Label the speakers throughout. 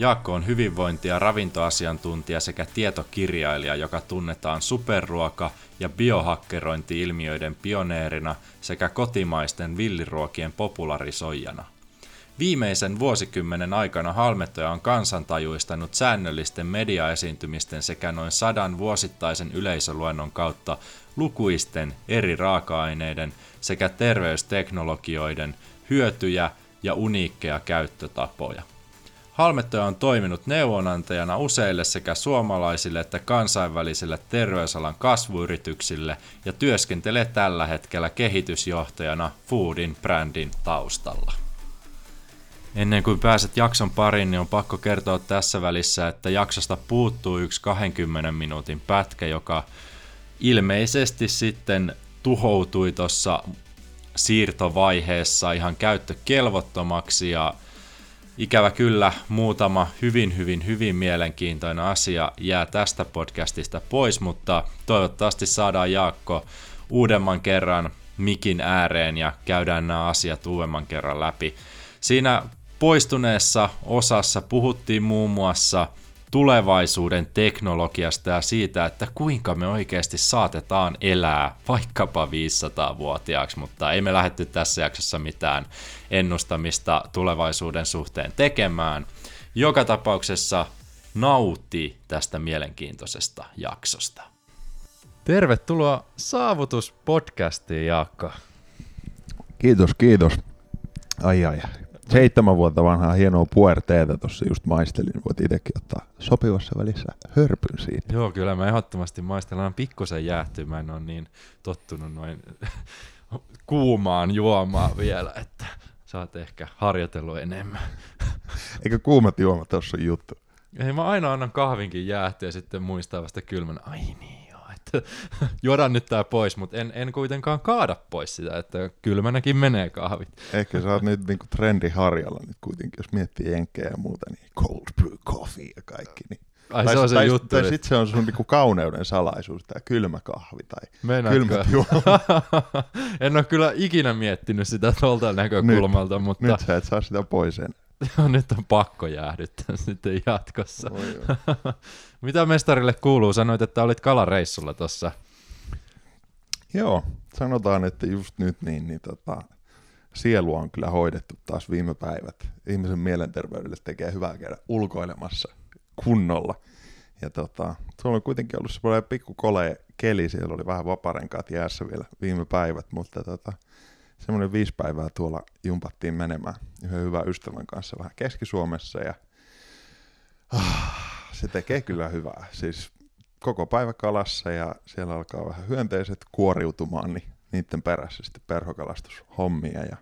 Speaker 1: Jaakko on hyvinvointi- ja ravintoasiantuntija sekä tietokirjailija, joka tunnetaan superruoka- ja biohakkerointi-ilmiöiden pioneerina sekä kotimaisten villiruokien popularisoijana. Viimeisen vuosikymmenen aikana Halmettoja on kansantajuistanut säännöllisten mediaesiintymisten sekä noin sadan vuosittaisen yleisöluennon kautta lukuisten eri raaka-aineiden sekä terveysteknologioiden hyötyjä ja uniikkeja käyttötapoja. Halmettoja on toiminut neuvonantajana useille sekä suomalaisille että kansainvälisille terveysalan kasvuyrityksille ja työskentelee tällä hetkellä kehitysjohtajana Foodin brändin taustalla. Ennen kuin pääset jakson pariin, niin on pakko kertoa tässä välissä, että jaksosta puuttuu yksi 20 minuutin pätkä, joka ilmeisesti sitten tuhoutui tuossa siirtovaiheessa ihan käyttökelvottomaksi ja Ikävä kyllä muutama hyvin, hyvin, hyvin mielenkiintoinen asia jää tästä podcastista pois, mutta toivottavasti saadaan Jaakko uudemman kerran mikin ääreen ja käydään nämä asiat uudemman kerran läpi. Siinä poistuneessa osassa puhuttiin muun muassa tulevaisuuden teknologiasta ja siitä, että kuinka me oikeasti saatetaan elää vaikkapa 500-vuotiaaksi, mutta ei me lähdetty tässä jaksossa mitään ennustamista tulevaisuuden suhteen tekemään. Joka tapauksessa nauti tästä mielenkiintoisesta jaksosta. Tervetuloa Saavutuspodcastiin, Jaakko.
Speaker 2: Kiitos, kiitos. Ai ai, seitsemän vuotta vanhaa hienoa puerteetä tuossa just maistelin, voit itsekin ottaa sopivassa välissä hörpyn siitä.
Speaker 1: Joo, kyllä mä ehdottomasti maistellaan pikkusen jäähtyä, mä en ole niin tottunut noin kuumaan juomaan vielä, että saat ehkä harjoitellut enemmän.
Speaker 2: Eikö kuumat juomat tuossa juttu?
Speaker 1: Ei, mä aina annan kahvinkin jäähtyä ja sitten muistaa vasta kylmän, ai niin että juodaan nyt tää pois, mutta en, en kuitenkaan kaada pois sitä, että kylmänäkin menee kahvit.
Speaker 2: Ehkä sä oot nyt niinku trendiharjalla nyt kuitenkin, jos miettii enkeä ja muuta, niin cold brew coffee ja kaikki. Niin.
Speaker 1: Ai tai, se on se
Speaker 2: tai,
Speaker 1: juttu.
Speaker 2: Tai sitten se on sun niinku kauneuden salaisuus, tämä kylmä kahvi tai
Speaker 1: Meinaatko?
Speaker 2: kylmät juomat.
Speaker 1: en ole kyllä ikinä miettinyt sitä tuolta näkökulmalta,
Speaker 2: nyt,
Speaker 1: mutta...
Speaker 2: Nyt sä et saa sitä pois enää.
Speaker 1: Nyt on pakko jäähdyttää sitten jatkossa. Mitä mestarille kuuluu? Sanoit, että olit kalareissulla tuossa.
Speaker 2: Joo, sanotaan, että just nyt niin, niin tota, sielu on kyllä hoidettu taas viime päivät. Ihmisen mielenterveydelle tekee hyvää käydä ulkoilemassa kunnolla. Ja tota, se on kuitenkin ollut semmoinen pikku kole keli, siellä oli vähän vaparenkaat jäässä vielä viime päivät, mutta tota, semmoinen viisi päivää tuolla jumpattiin menemään yhden hyvän ystävän kanssa vähän Keski-Suomessa ja ah, se tekee kyllä hyvää. Siis koko päivä kalassa ja siellä alkaa vähän hyönteiset kuoriutumaan, niin niiden perässä sitten perhokalastushommia ja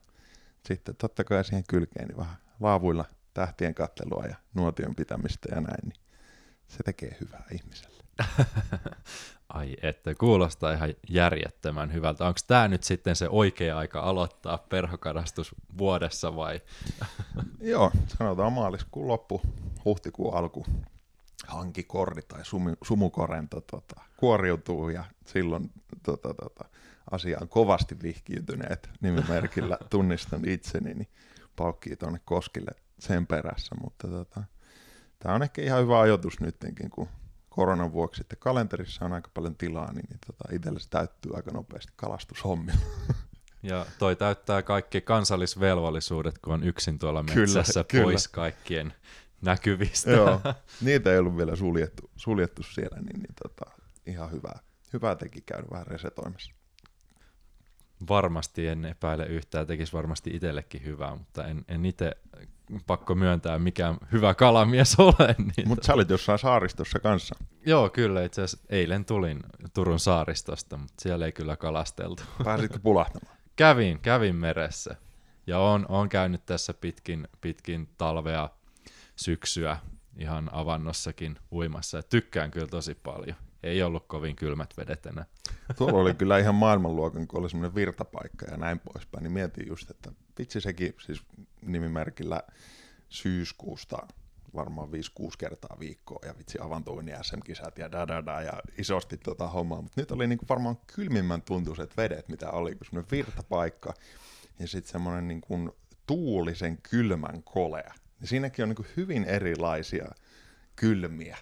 Speaker 2: sitten totta kai siihen kylkeen niin vähän laavuilla tähtien kattelua ja nuotion pitämistä ja näin, niin se tekee hyvää ihmiselle.
Speaker 1: Ai että, kuulostaa ihan järjettömän hyvältä. Onko tämä nyt sitten se oikea aika aloittaa perhokadastus vuodessa vai?
Speaker 2: Joo, sanotaan maaliskuun loppu, huhtikuun alku hankikorri tai sum, sumukorento tota, kuoriutuu ja silloin tota, tota, asiaan kovasti vihkiytyneet nimimerkillä tunnistan itseni, niin paukkii tuonne koskille sen perässä, mutta tota, tämä on ehkä ihan hyvä ajoitus nytkin, kun koronan vuoksi että kalenterissa on aika paljon tilaa, niin, niin tota, itselle se täyttyy aika nopeasti kalastushommilla.
Speaker 1: Ja toi täyttää kaikki kansallisvelvollisuudet, kun on yksin tuolla metsässä kyllä, pois kyllä. kaikkien näkyvistä.
Speaker 2: Joo, niitä ei ollut vielä suljettu, suljettu siellä, niin, niin tota, ihan hyvää, hyvää teki käydä vähän resetoimassa.
Speaker 1: Varmasti en epäile yhtään, tekisi varmasti itsellekin hyvää, mutta en, en itse pakko myöntää mikään hyvä kalamies ole. Niin
Speaker 2: mutta sä olit jossain saaristossa kanssa.
Speaker 1: Joo, kyllä. Itse asiassa eilen tulin Turun saaristosta, mutta siellä ei kyllä kalasteltu.
Speaker 2: Pääsitkö pulahtamaan?
Speaker 1: kävin, kävin meressä. Ja on, on käynyt tässä pitkin, pitkin talvea, syksyä ihan avannossakin uimassa. Et tykkään kyllä tosi paljon. Ei ollut kovin kylmät vedet enää.
Speaker 2: Tuolla oli kyllä ihan maailmanluokan, kun oli semmoinen virtapaikka ja näin poispäin, niin mietin just, että vitsi sekin siis nimimerkillä syyskuusta varmaan 5-6 kertaa viikkoa ja vitsi avantouin ja SM-kisat ja da, da, da ja isosti tota hommaa, mutta nyt oli niinku varmaan kylmimmän tuntuiset vedet, mitä oli, kun semmoinen virtapaikka ja sitten semmoinen niinku tuulisen kylmän kolea. Niin siinäkin on niinku hyvin erilaisia kylmiä,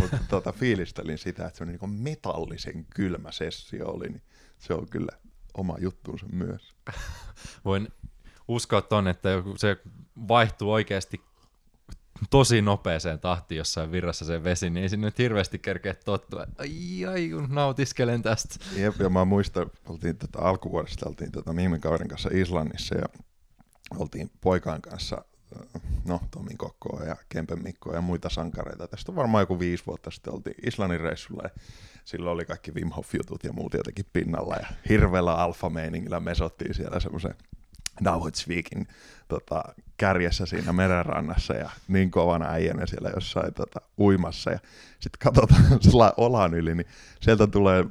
Speaker 2: mutta tota, fiilistelin sitä, että semmoinen niinku metallisen kylmä sessio oli, niin se on kyllä oma juttuunsa myös.
Speaker 1: Voin uskoa ton, että se vaihtuu oikeasti tosi nopeeseen tahtiin jossain virrassa se vesi, niin ei sinne nyt hirveästi kerkeä tottua. Ai, ai, nautiskelen tästä.
Speaker 2: Jep, ja mä muistan, oltiin tätä alkuvuodesta, oltiin tätä tota viime kauden kanssa Islannissa ja oltiin poikaan kanssa no, Tomin Kokkoa ja Kempen Mikkoa ja muita sankareita. Tästä on varmaan joku viisi vuotta sitten oltiin Islannin reissulla ja silloin oli kaikki Wim Hof-jutut ja muut jotenkin pinnalla ja hirveällä alfa-meiningillä mesottiin siellä semmoisen Nauhoitsviikin tota, kärjessä siinä merenrannassa ja niin kovana äijänä siellä jossain tota, uimassa. Ja sitten katsotaan sellainen olan yli, niin sieltä tulee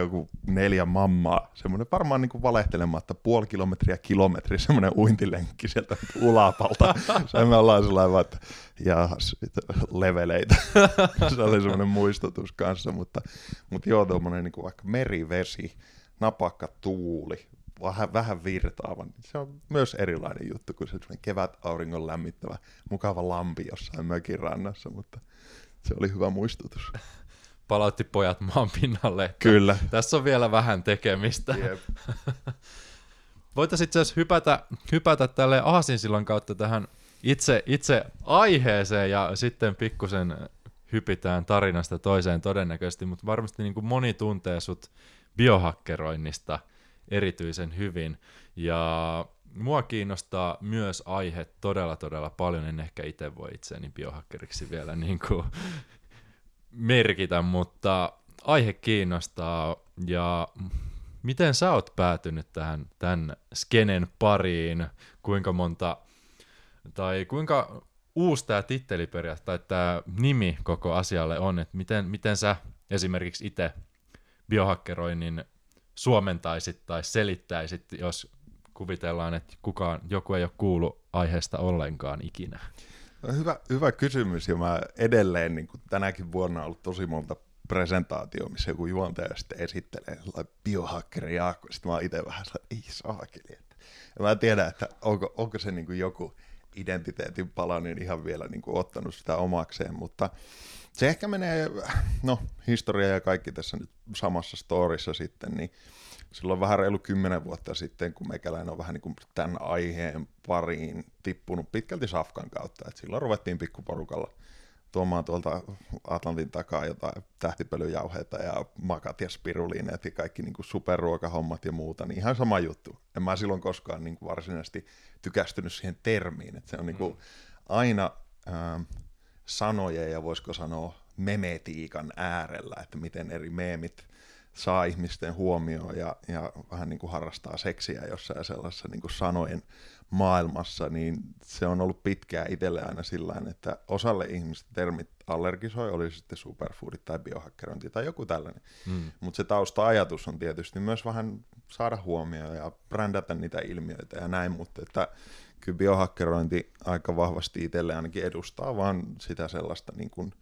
Speaker 2: joku neljä mammaa, semmoinen varmaan niin kuin valehtelematta puoli kilometriä kilometri, semmoinen uintilenkki sieltä ulapalta. Se me ollaan sellainen vaan, että jahas, leveleitä. Se oli semmoinen muistutus kanssa, mutta, mutta joo, tuommoinen niin vaikka merivesi, napakka tuuli, vähän, vähän virtaavan. Se on myös erilainen juttu kuin se kevät auringon lämmittävä mukava lampi jossain mökin rannassa, mutta se oli hyvä muistutus.
Speaker 1: Palautti pojat maan pinnalle.
Speaker 2: Kyllä.
Speaker 1: Tässä on vielä vähän tekemistä. Yep. Voitaisiin itse asiassa hypätä, hypätä tälle aasinsillan kautta tähän itse, itse aiheeseen ja sitten pikkusen hypitään tarinasta toiseen todennäköisesti, mutta varmasti niin kuin moni tuntee sut biohakkeroinnista – erityisen hyvin. Ja mua kiinnostaa myös aihe todella todella paljon, en ehkä itse voi itseäni biohakkeriksi vielä niin kuin merkitä, mutta aihe kiinnostaa. Ja miten sä oot päätynyt tähän tämän skenen pariin, kuinka monta tai kuinka uusi tämä titteli tai tämä nimi koko asialle on, että miten, miten sä esimerkiksi itse biohakkeroinnin suomentaisit tai selittäisit, jos kuvitellaan, että kukaan, joku ei ole kuullut aiheesta ollenkaan ikinä?
Speaker 2: No, hyvä, hyvä kysymys, ja mä edelleen niin kuin tänäkin vuonna ollut tosi monta presentaatio, missä joku juontaja sitten esittelee biohakkeri Jaakko, sitten mä oon itse vähän että ei saakeli. Ja mä en tiedä, että onko, onko se niin kuin joku identiteetin pala niin ihan vielä niin kuin ottanut sitä omakseen, mutta se ehkä menee, no historia ja kaikki tässä nyt samassa storissa sitten, niin silloin vähän reilu kymmenen vuotta sitten, kun meikäläinen on vähän niin kuin tämän aiheen pariin tippunut pitkälti Safkan kautta, että silloin ruvettiin pikkuporukalla tuomaan tuolta Atlantin takaa jotain tähtipölyjauheita ja makat ja spiruliineet ja kaikki niin kuin superruokahommat ja muuta, niin ihan sama juttu. En mä silloin koskaan niin kuin varsinaisesti tykästynyt siihen termiin, että se on niin kuin mm. aina... Äh, sanojen ja voisiko sanoa memetiikan äärellä, että miten eri meemit saa ihmisten huomioon ja, ja vähän niin kuin harrastaa seksiä jossain sellaisessa niin kuin sanojen maailmassa, niin se on ollut pitkään itselle aina sillä että osalle ihmistä termit allergisoi, oli sitten superfoodit tai biohakkerointi tai joku tällainen. Mm. Mutta se tausta-ajatus on tietysti myös vähän saada huomioon ja brändätä niitä ilmiöitä ja näin, mutta että kyllä biohakkerointi aika vahvasti itselle ainakin edustaa vaan sitä sellaista niin kuin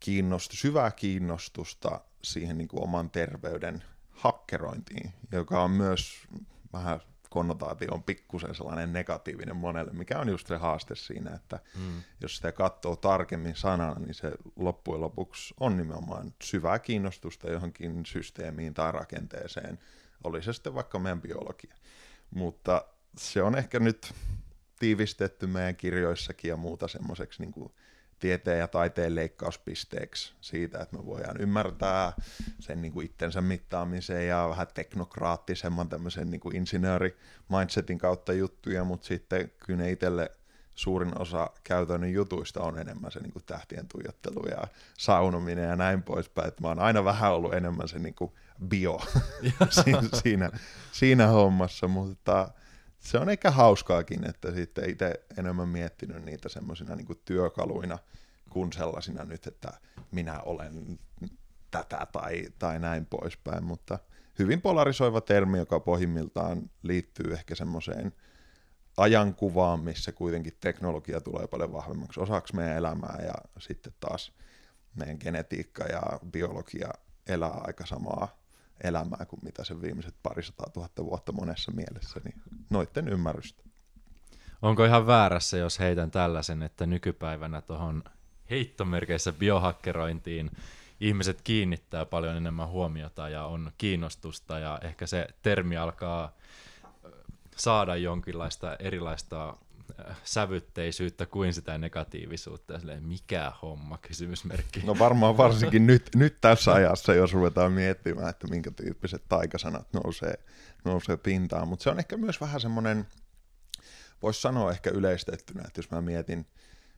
Speaker 2: kiinnost- syvää kiinnostusta siihen niin kuin oman terveyden hakkerointiin, joka on myös vähän konnotaatio on pikkusen sellainen negatiivinen monelle, mikä on just se haaste siinä, että mm. jos sitä katsoo tarkemmin sanana, niin se loppujen lopuksi on nimenomaan syvää kiinnostusta johonkin systeemiin tai rakenteeseen, oli se sitten vaikka meidän biologia. Mutta se on ehkä nyt tiivistetty meidän kirjoissakin ja muuta semmoiseksi niin tieteen ja taiteen leikkauspisteeksi siitä, että me voidaan ymmärtää sen niin kuin itsensä mittaamisen ja vähän teknokraattisemman tämmöisen niin kuin insinööri-mindsetin kautta juttuja, mutta sitten kyllä ne itselle suurin osa käytännön jutuista on enemmän se niin kuin tähtien tuijottelu ja saunominen ja näin poispäin. Että mä oon aina vähän ollut enemmän se niin kuin bio siinä, siinä, siinä hommassa, mutta se on ehkä hauskaakin, että sitten itse enemmän miettinyt niitä semmoisina niin työkaluina kuin sellaisina nyt, että minä olen tätä tai, tai näin poispäin, mutta hyvin polarisoiva termi, joka pohjimmiltaan liittyy ehkä semmoiseen ajankuvaan, missä kuitenkin teknologia tulee paljon vahvemmaksi osaksi meidän elämää ja sitten taas meidän genetiikka ja biologia elää aika samaa elämää kuin mitä se viimeiset parisataa tuhatta vuotta monessa mielessä, niin noitten ymmärrystä.
Speaker 1: Onko ihan väärässä, jos heitän tällaisen, että nykypäivänä tuohon heittomerkeissä biohakkerointiin ihmiset kiinnittää paljon enemmän huomiota ja on kiinnostusta ja ehkä se termi alkaa saada jonkinlaista erilaista sävytteisyyttä kuin sitä negatiivisuutta. Silleen, mikä homma, kysymysmerkki.
Speaker 2: No varmaan varsinkin nyt, nyt tässä ajassa, jos ruvetaan miettimään, että minkä tyyppiset taikasanat nousee, nousee pintaan. Mutta se on ehkä myös vähän semmoinen, voisi sanoa ehkä yleistettynä, että jos mä mietin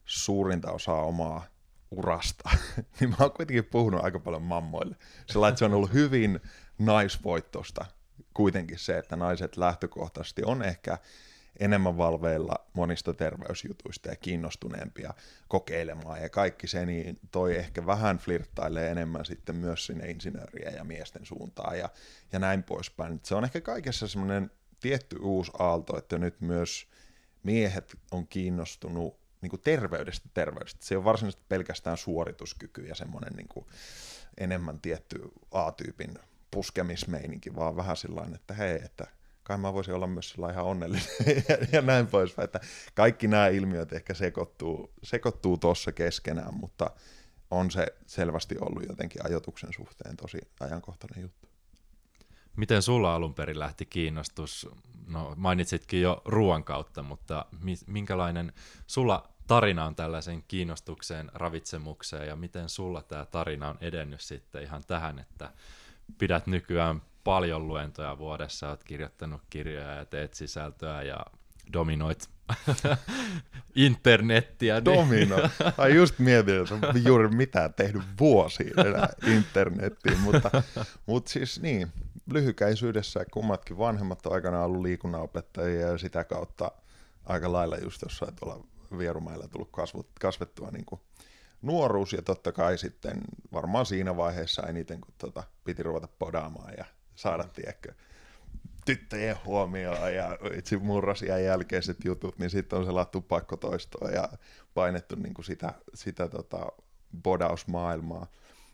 Speaker 2: suurinta osaa omaa urasta, niin mä oon kuitenkin puhunut aika paljon mammoille. Sillä että se on ollut hyvin naisvoittosta kuitenkin se, että naiset lähtökohtaisesti on ehkä enemmän valveilla monista terveysjutuista ja kiinnostuneempia kokeilemaan ja kaikki se, niin toi ehkä vähän flirttailee enemmän sitten myös sinne insinööriä ja miesten suuntaan ja, ja näin poispäin. Se on ehkä kaikessa semmoinen tietty uusi aalto, että nyt myös miehet on kiinnostunut niin kuin terveydestä terveydestä. Se on varsinaisesti pelkästään suorituskyky ja semmoinen niin kuin enemmän tietty A-tyypin puskemismeininki, vaan vähän sillä että hei, että kai mä voisin olla myös sillä ihan onnellinen ja, ja näin poispäin, että kaikki nämä ilmiöt ehkä sekoittuu, sekoittuu tuossa keskenään, mutta on se selvästi ollut jotenkin ajoituksen suhteen tosi ajankohtainen juttu.
Speaker 1: Miten sulla alun perin lähti kiinnostus? No mainitsitkin jo ruoan kautta, mutta minkälainen sulla tarina on tällaisen kiinnostukseen, ravitsemukseen ja miten sulla tämä tarina on edennyt sitten ihan tähän, että pidät nykyään paljon luentoja vuodessa, olet kirjoittanut kirjoja ja teet sisältöä ja dominoit internettiä.
Speaker 2: Niin- Domino. Ai just mietin, että juuri mitään tehnyt vuosiin enää internettiin, mutta, mutta siis niin, lyhykäisyydessä kummatkin vanhemmat on aikanaan ollut liikunnanopettajia ja sitä kautta aika lailla just jossain tuolla Vierumäellä tullut kasvut, kasvettua niin kuin nuoruus ja totta kai sitten varmaan siinä vaiheessa eniten, kun tota, piti ruveta podaamaan ja saada, tiedäkö, tyttöjen huomioon ja itse murrosien jälkeiset jutut, niin sitten on selattu pakkotoistoa ja painettu niin kuin sitä, sitä tota, bodausmaailmaa.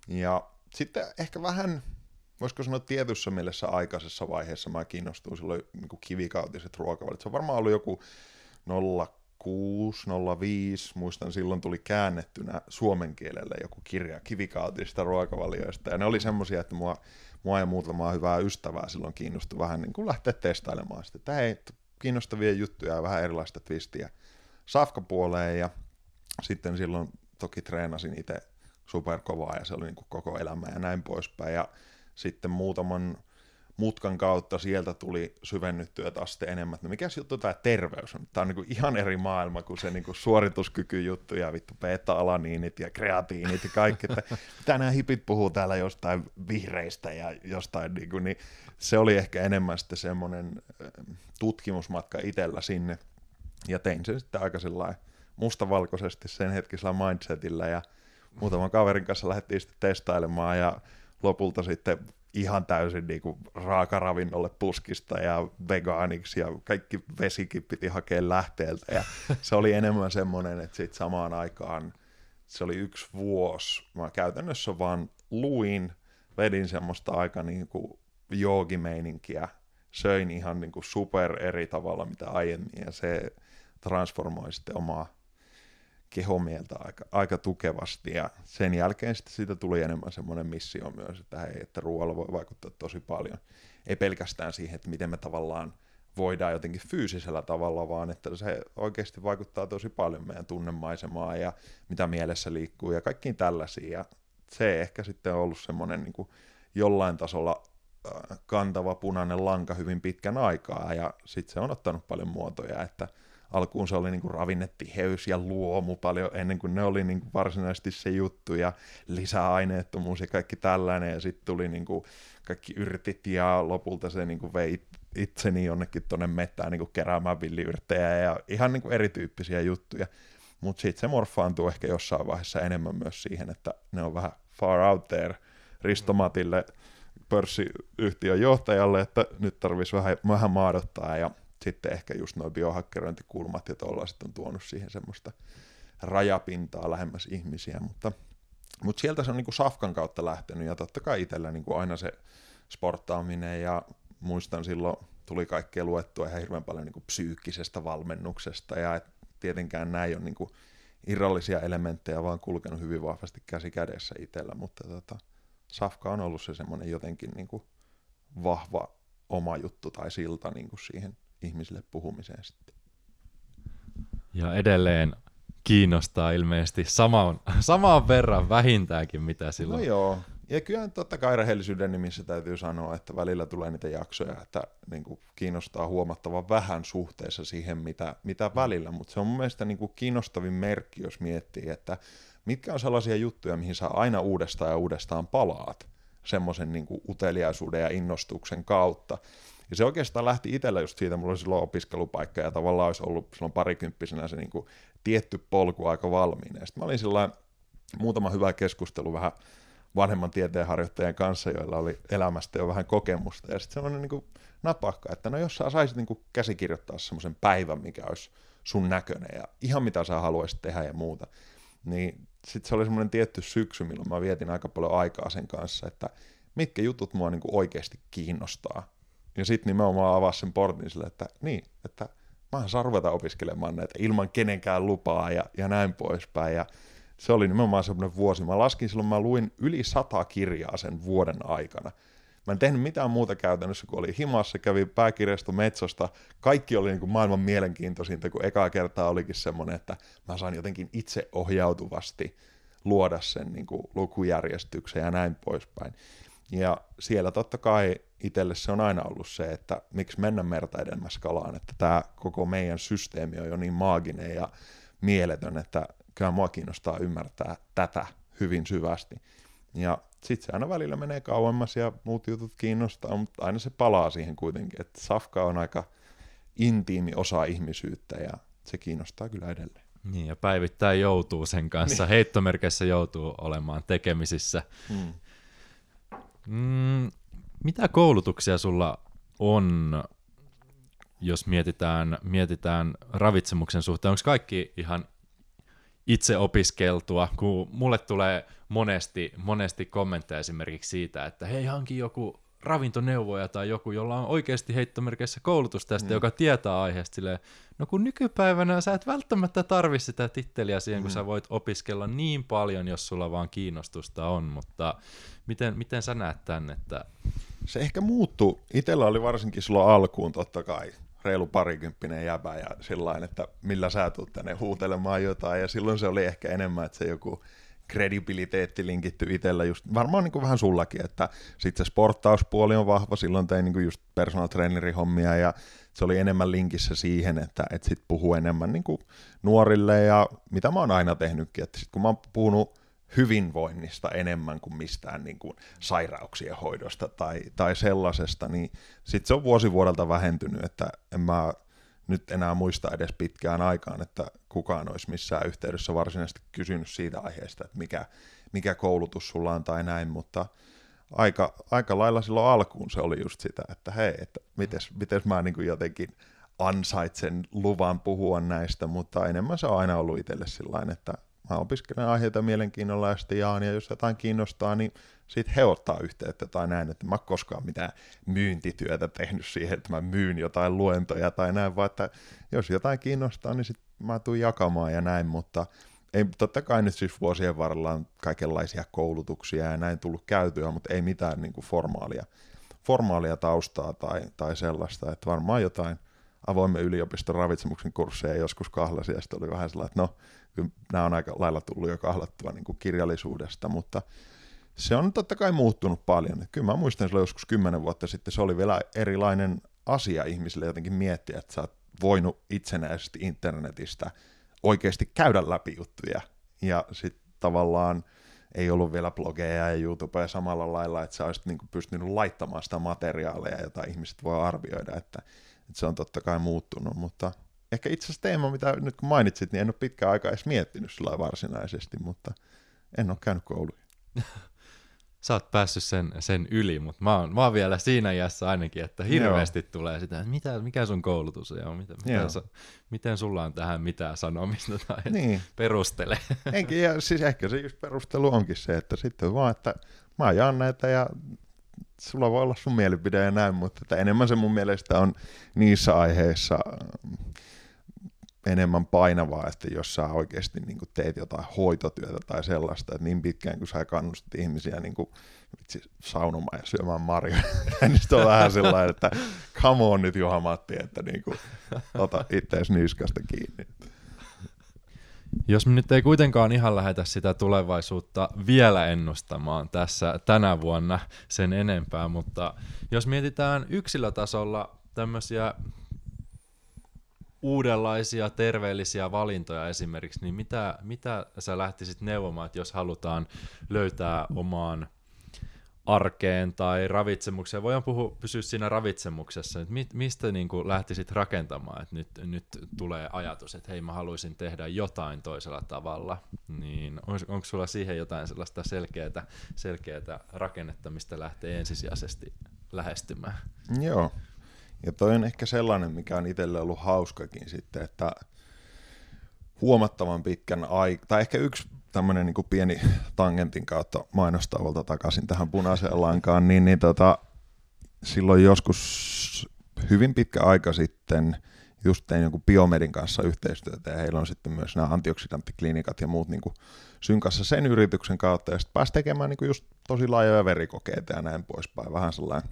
Speaker 2: Ja sitten ehkä vähän, voisiko sanoa tietyssä mielessä aikaisessa vaiheessa mä kiinnostuin silloin niin kuin kivikautiset ruokavalit. Se on varmaan ollut joku 06, 05, muistan silloin tuli käännettynä suomen kielelle joku kirja kivikautisista ruokavalioista, ja ne oli semmoisia, että mua mua ja muutamaa hyvää ystävää silloin kiinnostui vähän niin kuin lähteä testailemaan sitä, että hei, kiinnostavia juttuja ja vähän erilaista twistiä safkapuoleen ja sitten silloin toki treenasin itse superkovaa ja se oli niin kuin koko elämä ja näin poispäin. Ja sitten muutaman mutkan kautta sieltä tuli syvennyttyä taas sitten enemmän, että no mikä juttu tämä terveys on. Tämä on niin ihan eri maailma kuin se niin kuin suorituskykyjuttu ja vittu beta-alaniinit ja kreatiinit ja kaikki. Että mitä nämä hipit puhuu täällä jostain vihreistä ja jostain, niin, kuin, niin se oli ehkä enemmän sitten semmoinen tutkimusmatka itsellä sinne. Ja tein sen sitten aika mustavalkoisesti sen hetkisellä mindsetillä ja muutaman kaverin kanssa lähdettiin sitten testailemaan ja lopulta sitten ihan täysin niin kuin raakaravinnolle puskista ja vegaaniksi ja kaikki vesikin piti hakea lähteeltä ja se oli enemmän semmoinen, että sitten samaan aikaan se oli yksi vuosi. Mä käytännössä vaan luin, vedin semmoista aika niin kuin joogimeininkiä, söin ihan niin kuin super eri tavalla mitä aiemmin ja se transformoi sitten omaa kehomieltä aika, aika tukevasti ja sen jälkeen sitten siitä tuli enemmän semmoinen missio myös, että hei, että ruoalla voi vaikuttaa tosi paljon. Ei pelkästään siihen, että miten me tavallaan voidaan jotenkin fyysisellä tavalla, vaan että se oikeasti vaikuttaa tosi paljon meidän tunnemaisemaan ja mitä mielessä liikkuu ja kaikkiin tällaisiin. Ja se ehkä sitten on ollut semmoinen niin jollain tasolla kantava punainen lanka hyvin pitkän aikaa ja sitten se on ottanut paljon muotoja, että alkuun se oli niin kuin ravinnetiheys ja luomu paljon ennen kuin ne oli niin kuin varsinaisesti se juttu ja lisäaineettomuus ja kaikki tällainen ja sitten tuli niin kuin kaikki yrtit ja lopulta se niin kuin vei itseni jonnekin tuonne mettään niin kuin keräämään villiyrttejä ja ihan niin kuin erityyppisiä juttuja. Mutta sitten se morfaantuu ehkä jossain vaiheessa enemmän myös siihen, että ne on vähän far out there Ristomatille pörssiyhtiön johtajalle, että nyt tarvitsisi vähän, vähän maadottaa ja sitten ehkä just nuo biohakkerointikulmat ja tuollaiset on tuonut siihen semmoista rajapintaa lähemmäs ihmisiä, mutta, mutta sieltä se on niin Safkan kautta lähtenyt ja totta kai itsellä niin kuin aina se sporttaaminen ja muistan silloin tuli kaikkea luettua ihan hirveän paljon niin psyykkisestä valmennuksesta ja et tietenkään näin on niin irrallisia elementtejä, vaan kulkenut hyvin vahvasti käsi kädessä itsellä, mutta tota, Safka on ollut se semmoinen jotenkin niin vahva oma juttu tai silta niin kuin siihen ihmisille puhumiseen sitten.
Speaker 1: Ja edelleen kiinnostaa ilmeisesti samaan, samaan verran vähintäänkin, mitä silloin.
Speaker 2: No joo, ja kyllä totta kai rehellisyyden nimissä täytyy sanoa, että välillä tulee niitä jaksoja, että niin kuin kiinnostaa huomattavan vähän suhteessa siihen, mitä, mitä välillä, mutta se on mun mielestä niin kuin kiinnostavin merkki, jos miettii, että mitkä on sellaisia juttuja, mihin sä aina uudestaan ja uudestaan palaat semmoisen niin uteliaisuuden ja innostuksen kautta. Ja se oikeastaan lähti itsellä just siitä, mulla oli silloin opiskelupaikka ja tavallaan olisi ollut silloin parikymppisenä se niin kuin tietty polku aika valmiina. Sitten mä olin sillä muutama hyvä keskustelu vähän vanhemman tieteenharjoittajan kanssa, joilla oli elämästä jo vähän kokemusta. Ja sitten semmoinen niin napakka, että no jos sä saisit niin kuin käsikirjoittaa semmoisen päivän, mikä olisi sun näköinen ja ihan mitä sä haluaisit tehdä ja muuta, niin sitten se oli semmoinen tietty syksy, milloin mä vietin aika paljon aikaa sen kanssa, että mitkä jutut mua niin kuin oikeasti kiinnostaa. Ja sitten nimenomaan avasi sen portin sille, että niin, että mä saan ruveta opiskelemaan näitä ilman kenenkään lupaa ja, ja näin poispäin. Ja se oli nimenomaan semmoinen vuosi. Mä laskin silloin, mä luin yli sata kirjaa sen vuoden aikana. Mä en tehnyt mitään muuta käytännössä, kun oli himassa, kävi pääkirjasto Metsosta. Kaikki oli niin kuin maailman mielenkiintoisinta, kun ekaa kertaa olikin semmoinen, että mä saan jotenkin itse ohjautuvasti luoda sen niin kuin lukujärjestyksen ja näin poispäin. Ja siellä totta kai itselle se on aina ollut se, että miksi mennä merta edemmäs kalaan, että tämä koko meidän systeemi on jo niin maaginen ja mieletön, että kyllä mua kiinnostaa ymmärtää tätä hyvin syvästi. Ja sitten se aina välillä menee kauemmas ja muut jutut kiinnostaa, mutta aina se palaa siihen kuitenkin, että Safka on aika intiimi osa ihmisyyttä ja se kiinnostaa kyllä edelleen.
Speaker 1: Niin, ja päivittäin joutuu sen kanssa, niin. heittomerkeissä joutuu olemaan tekemisissä. Hmm. Mm, mitä koulutuksia sulla on, jos mietitään, mietitään ravitsemuksen suhteen? Onko kaikki ihan itse opiskeltua, kun mulle tulee monesti, monesti kommentteja esimerkiksi siitä, että hei, hanki joku ravintoneuvoja tai joku, jolla on oikeasti heittomerkeissä koulutus tästä, mm. joka tietää aiheesta silleen, no kun nykypäivänä sä et välttämättä tarvi sitä titteliä siihen, mm. kun sä voit opiskella niin paljon, jos sulla vaan kiinnostusta on, mutta miten, miten sä näet tän, että...
Speaker 2: Se ehkä muuttuu. Itellä oli varsinkin silloin alkuun totta kai reilu parikymppinen jäbä ja sillain, että millä sä tulet tänne huutelemaan jotain, ja silloin se oli ehkä enemmän, että se joku kredibiliteetti linkitty itsellä just, varmaan niin kuin vähän sullakin, että sitten se sporttauspuoli on vahva, silloin tein niin kuin just personal trainerihommia ja se oli enemmän linkissä siihen, että, että sit puhuu enemmän niin kuin nuorille ja mitä mä oon aina tehnytkin, että sit kun mä oon puhunut hyvinvoinnista enemmän kuin mistään niin kuin sairauksien hoidosta tai, tai sellaisesta, niin sitten se on vuosi vuodelta vähentynyt, että en mä nyt enää muista edes pitkään aikaan, että kukaan olisi missään yhteydessä varsinaisesti kysynyt siitä aiheesta, että mikä, mikä koulutus sulla on tai näin, mutta aika, aika lailla silloin alkuun se oli just sitä, että hei, että mites, mites mä niin jotenkin ansaitsen luvan puhua näistä, mutta enemmän se on aina ollut itselle sillä että mä opiskelen aiheita mielenkiinnolla ja sitten jaan, ja jos jotain kiinnostaa, niin sitten he ottaa yhteyttä tai näin, että mä oon koskaan mitään myyntityötä tehnyt siihen, että mä myyn jotain luentoja tai näin, vaan että jos jotain kiinnostaa, niin sitten mä tuun jakamaan ja näin, mutta ei, totta kai nyt siis vuosien varrella on kaikenlaisia koulutuksia ja näin tullut käytyä, mutta ei mitään niin kuin formaalia, formaalia taustaa tai, tai sellaista, että varmaan jotain avoimen yliopiston ravitsemuksen kursseja joskus kahlasi ja sitten oli vähän sellainen, että no, kyllä nämä on aika lailla tullut jo kahlattua niin kuin kirjallisuudesta, mutta se on totta kai muuttunut paljon. Kyllä mä muistan silloin joskus kymmenen vuotta sitten, se oli vielä erilainen asia ihmisille jotenkin miettiä, että sä oot voinut itsenäisesti internetistä oikeasti käydä läpi juttuja. Ja sitten tavallaan ei ollut vielä blogeja ja YouTubea samalla lailla, että sä olisit niin pystynyt laittamaan sitä materiaalia, jota ihmiset voi arvioida, että, että se on totta kai muuttunut, mutta ehkä itse asiassa teema, mitä nyt kun mainitsit, niin en ole pitkään aikaa edes miettinyt sillä varsinaisesti, mutta en ole käynyt kouluja.
Speaker 1: Sä oot päässyt sen, sen yli, mutta mä oon, mä oon vielä siinä iässä ainakin, että hirveästi Joo. tulee sitä, että mitä, mikä sun koulutus on, mitä, mitä sa, miten sulla on tähän mitään sanomista tai niin. perustele.
Speaker 2: Enkin, ja siis ehkä se just perustelu onkin se, että sitten vaan, että mä jaan näitä ja sulla voi olla sun mielipide ja näin, mutta että enemmän se mun mielestä on niissä aiheissa enemmän painavaa, että jos sä oikeasti niin kuin teet jotain hoitotyötä tai sellaista, että niin pitkään kun sä kannustat ihmisiä niin kuin, vitsi, saunomaan ja syömään marjoja, niin on vähän sellainen, että come on nyt Juha Matti, että niin kuin, ota itseäsi niskasta kiinni.
Speaker 1: Jos me nyt ei kuitenkaan ihan lähetä sitä tulevaisuutta vielä ennustamaan tässä tänä vuonna sen enempää, mutta jos mietitään yksilötasolla tämmöisiä uudenlaisia terveellisiä valintoja esimerkiksi, niin mitä, mitä sä lähtisit neuvomaan, että jos halutaan löytää omaan arkeen tai ravitsemukseen, voidaan puhua, pysyä siinä ravitsemuksessa, että mistä niin kuin lähtisit rakentamaan, että nyt, nyt tulee ajatus, että hei mä haluaisin tehdä jotain toisella tavalla, niin on, onko sulla siihen jotain sellaista selkeää, selkeää rakennetta, mistä lähtee ensisijaisesti lähestymään?
Speaker 2: Joo, ja toi on ehkä sellainen, mikä on itselle ollut hauskakin sitten, että huomattavan pitkän aikaa, tai ehkä yksi tämmöinen niin pieni tangentin kautta mainostavalta takaisin tähän punaiseen lankaan, niin, niin tota, silloin joskus hyvin pitkä aika sitten just tein jonkun biomedin kanssa yhteistyötä ja heillä on sitten myös nämä antioksidanttiklinikat ja muut niin synkassa sen yrityksen kautta. Ja sitten pääsi tekemään niin just tosi laajoja verikokeita ja näin poispäin, vähän sellainen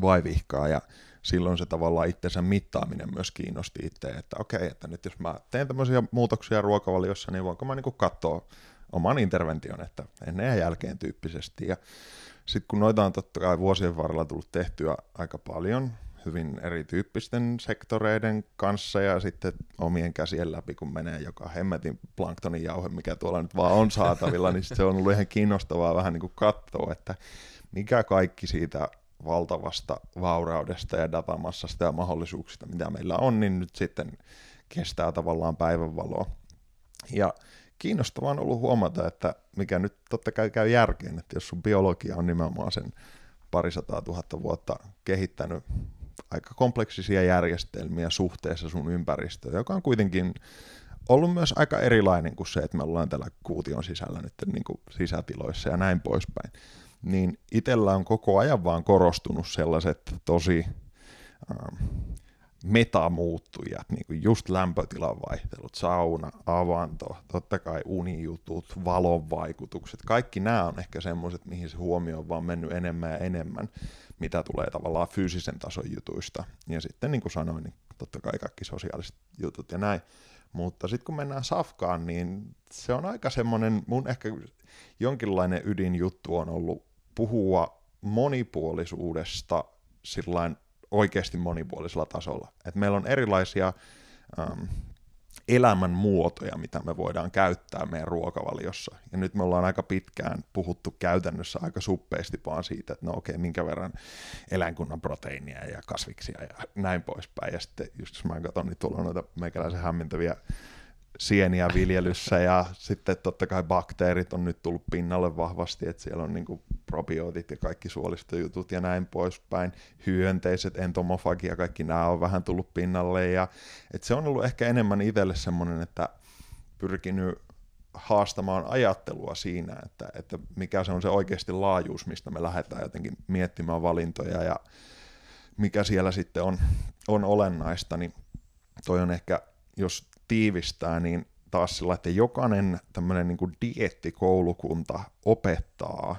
Speaker 2: vaivihkaa ja silloin se tavallaan itsensä mittaaminen myös kiinnosti itse, että okei, että nyt jos mä teen tämmöisiä muutoksia ruokavaliossa, niin voinko mä niin katsoa oman intervention, että ennen ja jälkeen tyyppisesti. Ja sitten kun noita on totta kai vuosien varrella tullut tehtyä aika paljon, hyvin erityyppisten sektoreiden kanssa ja sitten omien käsien läpi, kun menee joka hemmetin planktonin jauhe, mikä tuolla nyt vaan on saatavilla, niin se on ollut ihan kiinnostavaa vähän niin kuin katsoa, että mikä kaikki siitä valtavasta vauraudesta ja datamassasta ja mahdollisuuksista, mitä meillä on, niin nyt sitten kestää tavallaan päivänvaloa. Ja kiinnostavaa on ollut huomata, että mikä nyt totta kai käy järkeen, että jos sun biologia on nimenomaan sen parisataa tuhatta vuotta kehittänyt aika kompleksisia järjestelmiä suhteessa sun ympäristöön, joka on kuitenkin ollut myös aika erilainen kuin se, että me ollaan tällä kuution sisällä nyt niin kuin sisätiloissa ja näin poispäin niin itsellä on koko ajan vaan korostunut sellaiset tosi ähm, metamuuttujat, niin kuin just lämpötilan vaihtelut, sauna, avanto, totta kai unijutut, valon vaikutukset, kaikki nämä on ehkä semmoiset, mihin se huomio on vaan mennyt enemmän ja enemmän, mitä tulee tavallaan fyysisen tason jutuista. Ja sitten niin kuin sanoin, niin totta kai kaikki sosiaaliset jutut ja näin. Mutta sitten kun mennään safkaan, niin se on aika semmoinen, mun ehkä jonkinlainen ydinjuttu on ollut puhua monipuolisuudesta sillain oikeasti monipuolisella tasolla. Et meillä on erilaisia elämän muotoja, mitä me voidaan käyttää meidän ruokavaliossa. Ja nyt me ollaan aika pitkään puhuttu käytännössä aika suppeasti vaan siitä, että no okei, minkä verran eläinkunnan proteiinia ja kasviksia ja näin poispäin. Ja sitten just jos mä katson, niin tuolla on noita meikäläisen hämmentäviä sieniä viljelyssä ja sitten totta kai bakteerit on nyt tullut pinnalle vahvasti, että siellä on niin probiootit ja kaikki suolistojutut ja näin poispäin, hyönteiset, entomofagia, kaikki nämä on vähän tullut pinnalle ja että se on ollut ehkä enemmän itselle semmoinen, että pyrkinyt haastamaan ajattelua siinä, että, että mikä se on se oikeasti laajuus, mistä me lähdetään jotenkin miettimään valintoja ja mikä siellä sitten on, on olennaista, niin toi on ehkä, jos tiivistää, niin taas sillä, että jokainen tämmöinen niin diettikoulukunta opettaa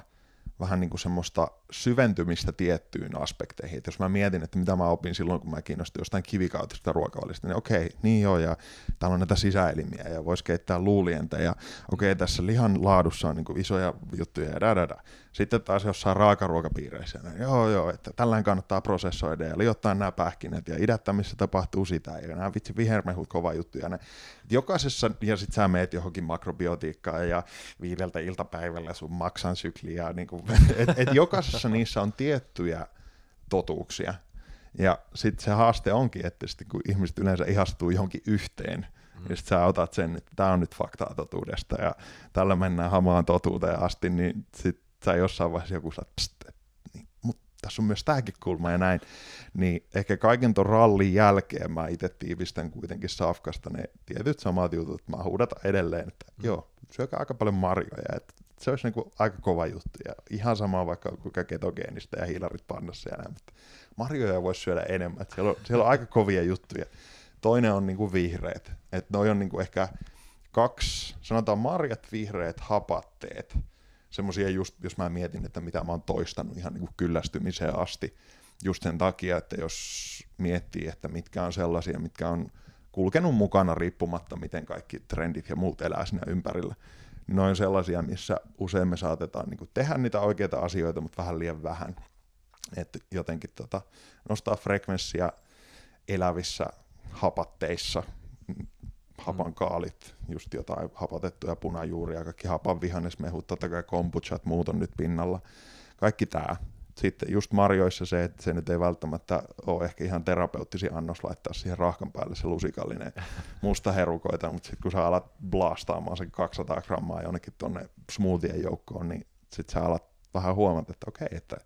Speaker 2: vähän niin kuin semmoista syventymistä tiettyyn aspekteihin. Et jos mä mietin, että mitä mä opin silloin, kun mä kiinnostuin jostain kivikautista ruokavalista, niin okei, niin joo, ja täällä on näitä sisäelimiä, ja voisi keittää luulientä, ja okei, tässä lihan laadussa on niin kuin isoja juttuja, ja da. Sitten taas jossain raakaruokapiireissä, niin joo joo, että tällään kannattaa prosessoida, ja liottaa nämä pähkinät, ja idättämissä tapahtuu sitä, ja nämä vitsi vihermehut kova juttu, ja ne, jokaisessa, ja sitten sä meet johonkin makrobiotiikkaan, ja viideltä iltapäivällä sun maksan sykliä, niin et, et jokaisessa niissä on tiettyjä totuuksia. Ja sitten se haaste onkin, että sit kun ihmiset yleensä ihastuu johonkin yhteen, mm. ja sitten sä otat sen, että tämä on nyt faktaa totuudesta, ja tällä mennään hamaan totuuteen asti, niin sitten sä jossain vaiheessa joku saa, niin, mutta tässä on myös tämäkin kulma ja näin. Niin ehkä kaiken ton rallin jälkeen mä itse tiivistän kuitenkin Safkasta ne tietyt samat jutut, että mä huudatan edelleen, että mm. joo, syökää aika paljon marjoja, että se olisi niinku aika kova juttu. Ja ihan sama vaikka kuinka ketogeenistä ja hiilarit pannassa ja näin, mutta marjoja voisi syödä enemmän. Siellä on, siellä on aika kovia juttuja. Toinen on niinku vihreät. Että noi on niinku ehkä kaksi, sanotaan marjat, vihreät, hapatteet. Semmoisia just, jos mä mietin, että mitä mä oon toistanut ihan niinku kyllästymiseen asti. Just sen takia, että jos miettii, että mitkä on sellaisia, mitkä on kulkenut mukana riippumatta, miten kaikki trendit ja muut elää siinä ympärillä. Noin sellaisia, missä usein me saatetaan niin kuin, tehdä niitä oikeita asioita, mutta vähän liian vähän. Et jotenkin tota, nostaa frekvenssia elävissä hapatteissa, hapan kaalit, just jotain hapatettuja punajuuria, kaikki hapan vihannesmehut, totta kai kombuchat, muut on nyt pinnalla. Kaikki tämä sitten just marjoissa se, että se nyt ei välttämättä ole ehkä ihan terapeuttisi annos laittaa siihen rahkan päälle se lusikallinen musta herukoita, mutta sitten kun sä alat blastaamaan sen 200 grammaa jonnekin tuonne smoothien joukkoon, niin sitten sä alat vähän huomata, että okei, että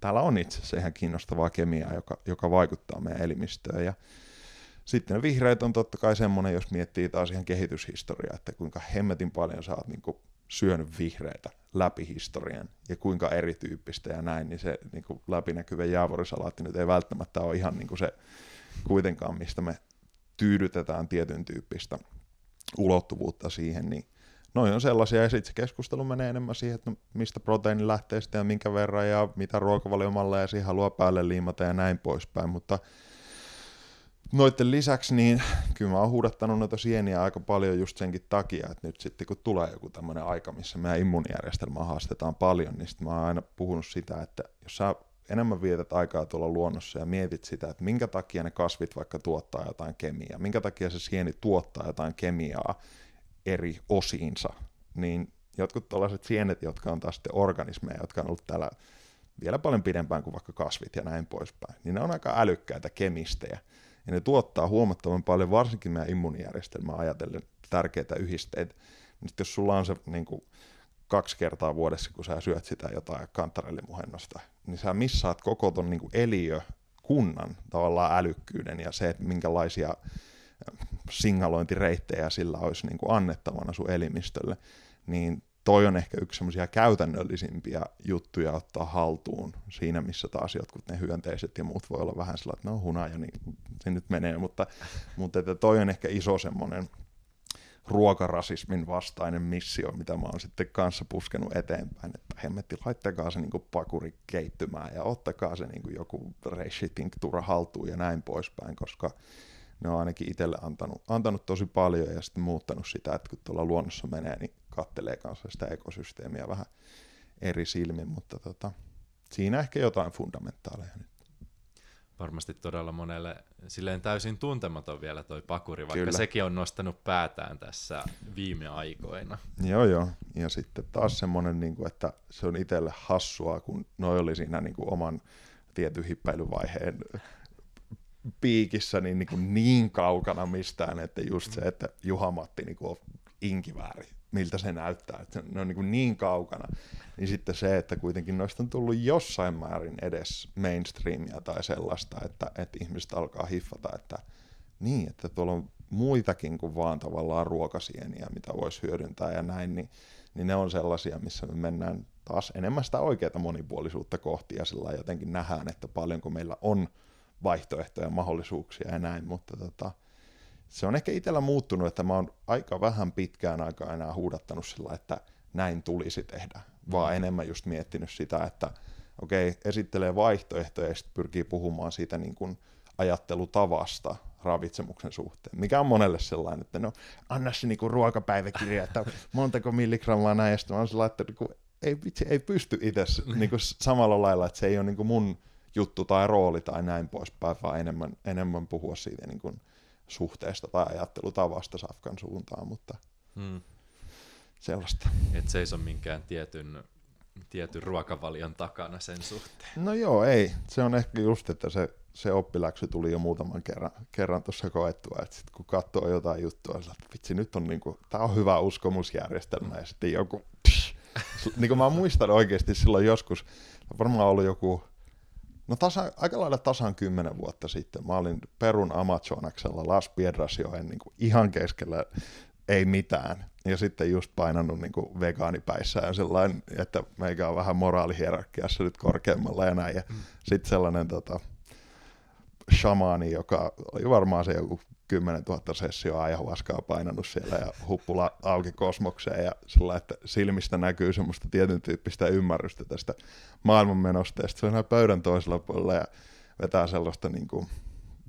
Speaker 2: täällä on itse asiassa ihan kiinnostavaa kemiaa, joka, joka vaikuttaa meidän elimistöön. Ja sitten ne vihreät on totta kai semmoinen, jos miettii taas ihan kehityshistoriaa, että kuinka hemmetin paljon sä oot niin syönyt vihreitä läpi historian ja kuinka erityyppistä ja näin, niin se niin kuin läpinäkyvä jäävuorisalaatti nyt ei välttämättä ole ihan niin kuin se kuitenkaan, mistä me tyydytetään tietyn tyyppistä ulottuvuutta siihen, niin noin on sellaisia, ja sitten se keskustelu menee enemmän siihen, että no, mistä proteiini lähtee sitten ja minkä verran ja mitä ruokavaliomalleja siihen haluaa päälle liimata ja näin poispäin, mutta Noiden lisäksi niin kyllä mä oon huudattanut noita sieniä aika paljon just senkin takia, että nyt sitten kun tulee joku tämmöinen aika, missä meidän immunijärjestelmää haastetaan paljon, niin sitten mä oon aina puhunut sitä, että jos sä enemmän vietät aikaa tuolla luonnossa ja mietit sitä, että minkä takia ne kasvit vaikka tuottaa jotain kemiaa, minkä takia se sieni tuottaa jotain kemiaa eri osiinsa, niin jotkut tällaiset sienet, jotka on taas sitten organismeja, jotka on ollut täällä vielä paljon pidempään kuin vaikka kasvit ja näin poispäin, niin ne on aika älykkäitä kemistejä ja ne tuottaa huomattavan paljon, varsinkin meidän immunijärjestelmää ajatellen tärkeitä yhdisteitä. Nyt jos sulla on se niin kuin, kaksi kertaa vuodessa, kun sä syöt sitä jotain kantarellimuhennosta, niin sä missaat koko ton niin kuin eliökunnan tavallaan älykkyyden ja se, että minkälaisia äh, signalointireittejä sillä olisi niin kuin annettavana sun elimistölle, niin toi on ehkä yksi semmoisia käytännöllisimpiä juttuja ottaa haltuun siinä, missä taas jotkut ne hyönteiset ja muut voi olla vähän sillä, että no hunaja, niin se nyt menee, mutta, mutta että toi on ehkä iso semmoinen ruokarasismin vastainen missio, mitä mä oon sitten kanssa puskenut eteenpäin, että hemmetti, laittakaa se niin pakuri keittymään ja ottakaa se niin joku reishi-tinktura haltuun ja näin poispäin, koska ne on ainakin itselle antanut, antanut tosi paljon ja sitten muuttanut sitä, että kun tuolla luonnossa menee, niin kattelee kanssa sitä ekosysteemiä vähän eri silmin, mutta tota, siinä ehkä jotain fundamentaaleja nyt.
Speaker 1: Varmasti todella monelle silleen täysin tuntematon vielä toi pakuri, vaikka Kyllä. sekin on nostanut päätään tässä viime aikoina.
Speaker 2: Joo, joo. Ja sitten taas semmoinen, niin kuin, että se on itselle hassua, kun noi oli siinä niin kuin oman tietyn hippäilyvaiheen piikissä niin, niin, kuin niin kaukana mistään, että just se, että Juha-Matti niin kuin on inkivääri miltä se näyttää, että ne on niin, niin kaukana, niin sitten se, että kuitenkin noista on tullut jossain määrin edes mainstreamia tai sellaista, että, että ihmiset alkaa hiffata, että niin, että tuolla on muitakin kuin vaan tavallaan ruokasieniä, mitä voisi hyödyntää ja näin, niin, niin ne on sellaisia, missä me mennään taas enemmän sitä oikeaa monipuolisuutta kohti ja sillä jotenkin nähdään, että paljonko meillä on vaihtoehtoja ja mahdollisuuksia ja näin, mutta tota, se on ehkä itsellä muuttunut, että mä oon aika vähän pitkään aikaa enää huudattanut sillä, että näin tulisi tehdä, vaan mm. enemmän just miettinyt sitä, että okei, okay, esittelee vaihtoehtoja ja sitten pyrkii puhumaan siitä niin kuin ajattelutavasta ravitsemuksen suhteen, mikä on monelle sellainen, että no anna se niinku ruokapäiväkirja, että montako milligrammaa näin, ja sitten mä oon sillä, että niinku, ei, vitsi, ei pysty itse niinku samalla lailla, että se ei ole niinku mun juttu tai rooli tai näin poispäin, vaan enemmän, enemmän puhua siitä niin kuin suhteesta tai ajattelutavasta Safkan suuntaan, mutta hmm. sellaista.
Speaker 1: Et se ei ole minkään tietyn tietyn ruokavalion takana sen suhteen.
Speaker 2: No joo, ei. Se on ehkä just, että se, se oppiläksy tuli jo muutaman kerran, kerran tuossa koettua, että sit kun katsoo jotain juttua, että vitsi, nyt on niinku, tää on hyvä uskomusjärjestelmä, ja sitten joku, psh, niin kuin mä muistan oikeasti silloin joskus, varmaan ollut joku, no tasa, aika lailla tasan kymmenen vuotta sitten, mä olin Perun Amazonaksella Las Piedras-joen niin kuin ihan keskellä ei mitään. Ja sitten just painannut niin kuin vegaanipäissä ja sellainen, että meikä on vähän moraalihierarkiassa nyt korkeammalla ja näin. Ja mm. sitten sellainen tota, shamaani, joka oli varmaan se joku 10 000 sessioa ayahuaskaa painannut siellä ja huppula auki kosmokseen ja sillä, että silmistä näkyy semmoista tietyn tyyppistä ymmärrystä tästä maailmanmenosta. Ja sitten se on pöydän toisella puolella ja vetää sellaista niin kuin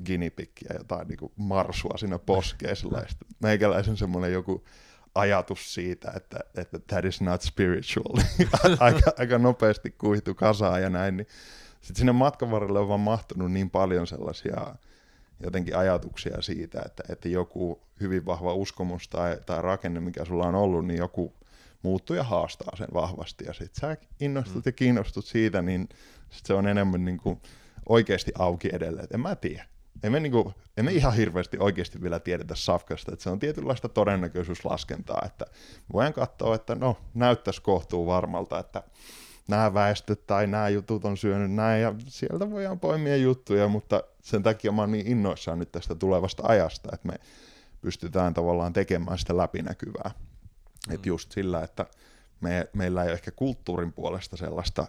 Speaker 2: guinea jotain niin kuin marsua siinä poskeessa. Ja meikäläisen semmoinen joku ajatus siitä, että, että that is not spiritual, aika, aika nopeasti kuihtu kasaan ja näin, niin sitten sinne matkan varrelle on vaan mahtunut niin paljon sellaisia jotenkin ajatuksia siitä, että, että joku hyvin vahva uskomus tai, tai rakenne, mikä sulla on ollut, niin joku muuttuu ja haastaa sen vahvasti. Ja sitten sä innostut mm. ja kiinnostut siitä, niin sit se on enemmän niin kuin oikeasti auki edelleen. En mä tiedä. Emme, niin kuin, emme ihan hirveästi oikeasti vielä tiedetä safkasta, että se on tietynlaista todennäköisyyslaskentaa, että voin katsoa, että no näyttäisi kohtuu varmalta, että nämä väestöt tai nämä jutut on syönyt näin, ja sieltä voidaan poimia juttuja, mutta sen takia mä oon niin innoissaan nyt tästä tulevasta ajasta, että me pystytään tavallaan tekemään sitä läpinäkyvää. Mm. Että just sillä, että me, meillä ei ole ehkä kulttuurin puolesta sellaista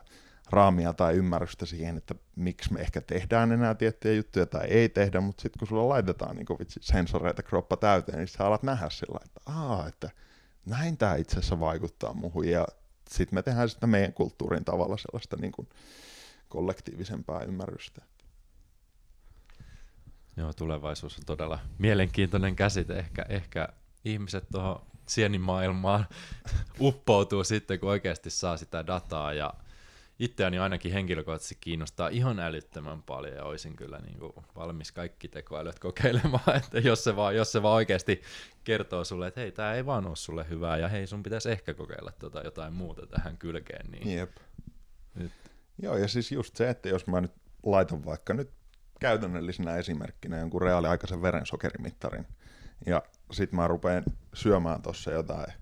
Speaker 2: raamia tai ymmärrystä siihen, että miksi me ehkä tehdään enää tiettyjä juttuja tai ei tehdä, mutta sitten kun sulla laitetaan niin vitsi, sensoreita kroppa täyteen, niin sä alat nähdä sillä, että Aa, että näin tämä itse asiassa vaikuttaa muuhun ja sitten me tehdään sitä meidän kulttuurin tavalla sellaista niin kuin kollektiivisempaa ymmärrystä.
Speaker 1: Joo, tulevaisuus on todella mielenkiintoinen käsite. Ehkä, ehkä ihmiset tuohon sienimaailmaan uppoutuu sitten, kun oikeasti saa sitä dataa. Ja itseäni ainakin henkilökohtaisesti kiinnostaa ihan älyttömän paljon ja olisin kyllä niin kuin valmis kaikki tekoälyt kokeilemaan, että jos se, vaan, jos se vaan oikeasti kertoo sulle, että hei, tämä ei vaan ole sulle hyvää ja hei, sun pitäisi ehkä kokeilla tota jotain muuta tähän kylkeen. Niin
Speaker 2: Jep. Nyt. Joo, ja siis just se, että jos mä nyt laitan vaikka nyt käytännöllisenä esimerkkinä jonkun reaaliaikaisen verensokerimittarin, ja sitten mä rupean syömään tuossa jotain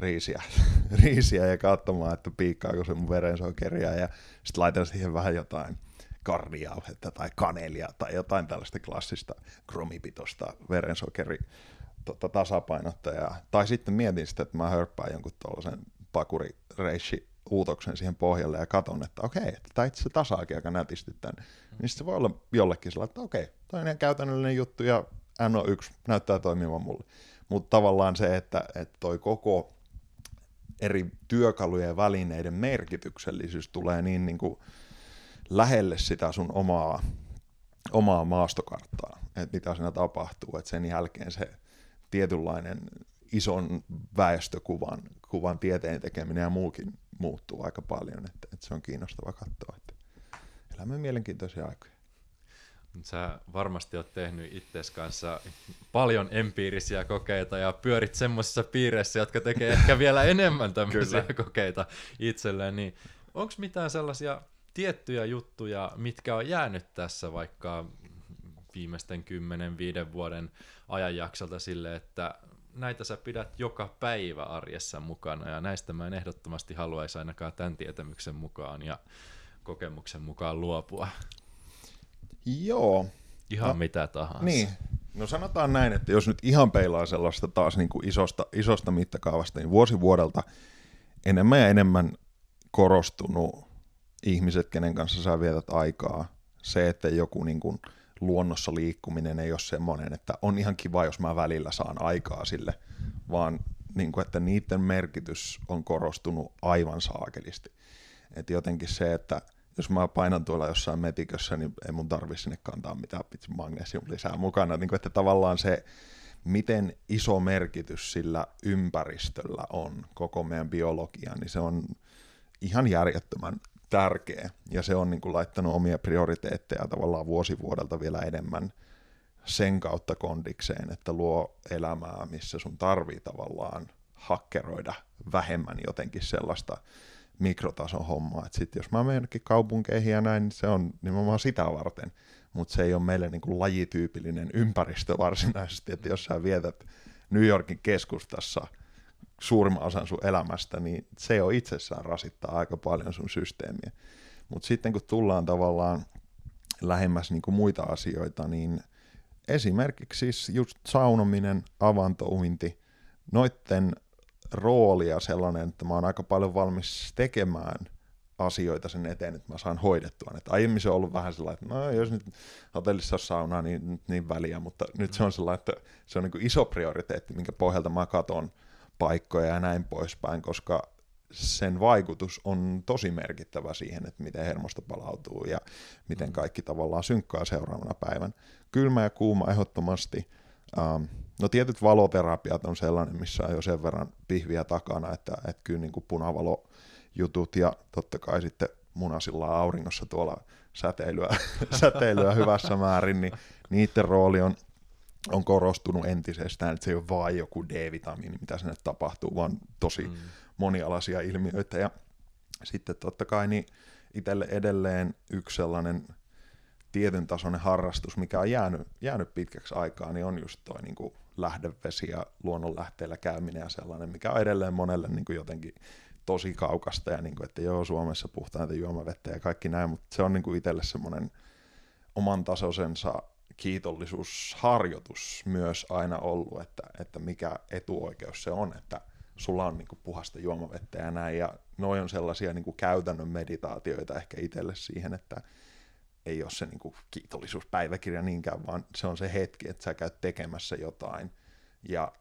Speaker 2: riisiä, riisiä ja katsomaan, että piikkaako se mun verensokeria ja sitten laitan siihen vähän jotain kardiauhetta tai kanelia tai jotain tällaista klassista kromipitoista verensokeri tota, tasapainottajaa. Tai sitten mietin sitä, että mä hörppään jonkun tuollaisen pakurireissi uutoksen siihen pohjalle ja katon, että okei, että tämä itse tasaakin aika nätisti tämän. Niin se voi olla jollekin sellainen, että okei, toinen käytännöllinen juttu ja NO1 näyttää toimivan mulle. Mutta tavallaan se, että, että toi koko eri työkalujen ja välineiden merkityksellisyys tulee niin, niin kuin lähelle sitä sun omaa, omaa maastokarttaa, että mitä siinä tapahtuu, että sen jälkeen se tietynlainen ison väestökuvan kuvan tieteen tekeminen ja muukin muuttuu aika paljon, että, että se on kiinnostava katsoa, että elämme mielenkiintoisia aikoja.
Speaker 1: Sä varmasti oot tehnyt itses kanssa paljon empiirisiä kokeita ja pyörit semmoisissa piireissä, jotka tekee ehkä vielä enemmän tämmöisiä kokeita itselleen, niin onko mitään sellaisia tiettyjä juttuja, mitkä on jäänyt tässä vaikka viimeisten 10-5 vuoden ajanjaksolta sille, että näitä sä pidät joka päivä arjessa mukana? Ja näistä mä en ehdottomasti haluaisi ainakaan tämän tietämyksen mukaan ja kokemuksen mukaan luopua.
Speaker 2: Joo.
Speaker 1: Ihan no, mitä tahansa.
Speaker 2: Niin. No sanotaan näin, että jos nyt ihan peilaa sellaista taas niin kuin isosta, isosta mittakaavasta, niin vuosi vuodelta enemmän ja enemmän korostunut ihmiset, kenen kanssa sä vietät aikaa. Se, että joku niin kuin luonnossa liikkuminen ei ole semmoinen, että on ihan kiva, jos mä välillä saan aikaa sille, vaan niin kuin, että niiden merkitys on korostunut aivan saakelisti. Että jotenkin se, että jos mä painan tuolla jossain metikössä, niin ei mun tarvi sinne kantaa mitään magnesium lisää mukana. Niin kuin, että tavallaan se, miten iso merkitys sillä ympäristöllä on koko meidän biologiaan, niin se on ihan järjettömän tärkeä. Ja se on niin kuin laittanut omia prioriteetteja tavallaan vuosivuodelta vielä enemmän sen kautta kondikseen, että luo elämää, missä sun tarvii tavallaan hakkeroida vähemmän jotenkin sellaista mikrotason hommaa. Et sit jos mä menen kaupunkeihin ja näin, niin se on nimenomaan sitä varten. Mutta se ei ole meille niin kuin lajityypillinen ympäristö varsinaisesti, että jos sä vietät New Yorkin keskustassa suurimman osan sun elämästä, niin se jo itsessään rasittaa aika paljon sun systeemiä. Mutta sitten kun tullaan tavallaan lähemmäs niin kuin muita asioita, niin esimerkiksi siis just saunominen, avantouinti, noitten roolia sellainen, että mä oon aika paljon valmis tekemään asioita sen eteen, että mä saan hoidettua. Et aiemmin se on ollut vähän sellainen, että no jos nyt hotellissa on sauna, niin niin väliä, mutta nyt se on sellainen, että se on niin kuin iso prioriteetti, minkä pohjalta mä katon paikkoja ja näin poispäin, koska sen vaikutus on tosi merkittävä siihen, että miten hermosto palautuu ja miten kaikki tavallaan synkkaa seuraavana päivän. Kylmä ja kuuma ehdottomasti. Um, no tietyt valoterapiat on sellainen, missä on jo sen verran pihviä takana, että, että kyllä niin kuin punavalojutut ja totta kai sitten munasilla auringossa tuolla säteilyä, säteilyä hyvässä määrin, niin niiden rooli on, on korostunut entisestään, että se ei ole vain joku D-vitamiini, mitä sinne tapahtuu, vaan tosi mm monialaisia ilmiöitä. Ja sitten totta kai niin itselle edelleen yksi sellainen tietyn tasoinen harrastus, mikä on jäänyt, jäänyt pitkäksi aikaa, niin on just toi niin kuin lähdevesi ja luonnonlähteillä käyminen ja sellainen, mikä on edelleen monelle niin kuin jotenkin tosi kaukasta ja niin kuin, että joo, Suomessa puhtaita juomavettä ja kaikki näin, mutta se on niin kuin itselle semmoinen oman tasoisensa kiitollisuusharjoitus myös aina ollut, että, että mikä etuoikeus se on, että sulla on niinku puhasta juomavettä ja näin, ja noin on sellaisia niinku käytännön meditaatioita ehkä itselle siihen, että ei ole se niinku kiitollisuuspäiväkirja niinkään, vaan se on se hetki, että sä käyt tekemässä jotain, ja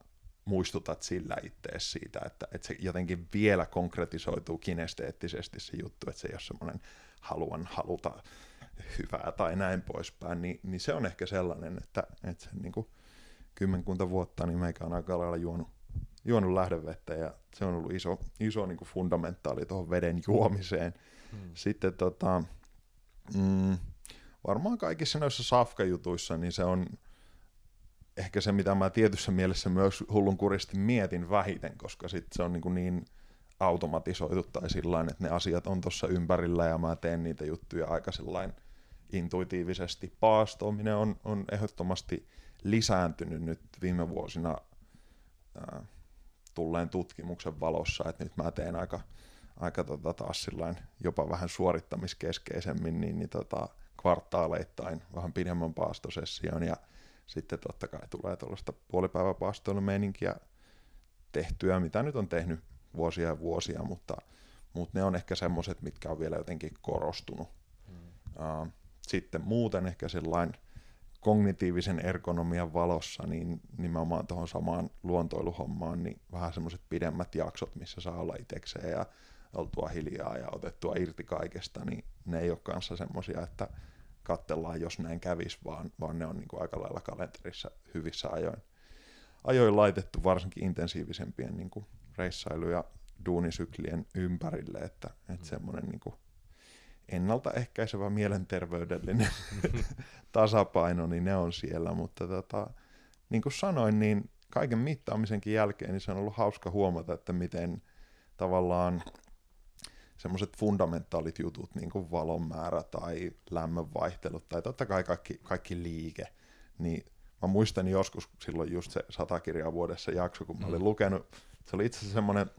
Speaker 2: muistutat sillä ittees siitä, että, että se jotenkin vielä konkretisoituu kinesteettisesti se juttu, että se ei ole semmoinen haluan haluta hyvää tai näin poispäin, niin, niin se on ehkä sellainen, että, että se niin kuin kymmenkunta vuotta, niin meikä on aika lailla juonut juonut lähdevettä ja se on ollut iso, iso niin kuin fundamentaali tuohon veden juomiseen. Hmm. Sitten tota, mm, varmaan kaikissa noissa safkajutuissa, niin se on ehkä se, mitä mä tietyssä mielessä myös hullunkuristi mietin vähiten, koska sit se on niin, niin automatisoitu tai sillain, että ne asiat on tuossa ympärillä ja mä teen niitä juttuja aika sillain intuitiivisesti. Paastoaminen on, on ehdottomasti lisääntynyt nyt viime vuosina ää, tulleen tutkimuksen valossa, että nyt mä teen aika, aika tota, taas sillain jopa vähän suorittamiskeskeisemmin, niin, niin tota, kvartaaleittain vähän pidemmän paastosession ja sitten totta kai tulee tuollaista puolipäiväpaastoilumeininkiä tehtyä, mitä nyt on tehnyt vuosia ja vuosia, mutta, mutta ne on ehkä semmoiset, mitkä on vielä jotenkin korostunut. Hmm. Uh, sitten muuten ehkä sellainen kognitiivisen ergonomian valossa, niin nimenomaan tuohon samaan luontoiluhommaan, niin vähän semmoiset pidemmät jaksot, missä saa olla itsekseen ja oltua hiljaa ja otettua irti kaikesta, niin ne ei ole kanssa semmoisia, että katsellaan, jos näin kävisi, vaan, vaan ne on niin kuin aika lailla kalenterissa hyvissä ajoin, ajoin laitettu varsinkin intensiivisempien niin kuin reissailu- ja duunisyklien ympärille, että, että mm. semmoinen niin kuin ennaltaehkäisevä mielenterveydellinen tasapaino, niin ne on siellä, mutta tota, niin kuin sanoin, niin kaiken mittaamisenkin jälkeen niin se on ollut hauska huomata, että miten tavallaan semmoiset fundamentaalit jutut, niin kuin valon määrä tai lämmönvaihtelut tai totta kai kaikki, kaikki liike, niin mä muistan joskus silloin just se sata kirjaa vuodessa jakso, kun mä olin mm. lukenut, se oli itse asiassa semmoinen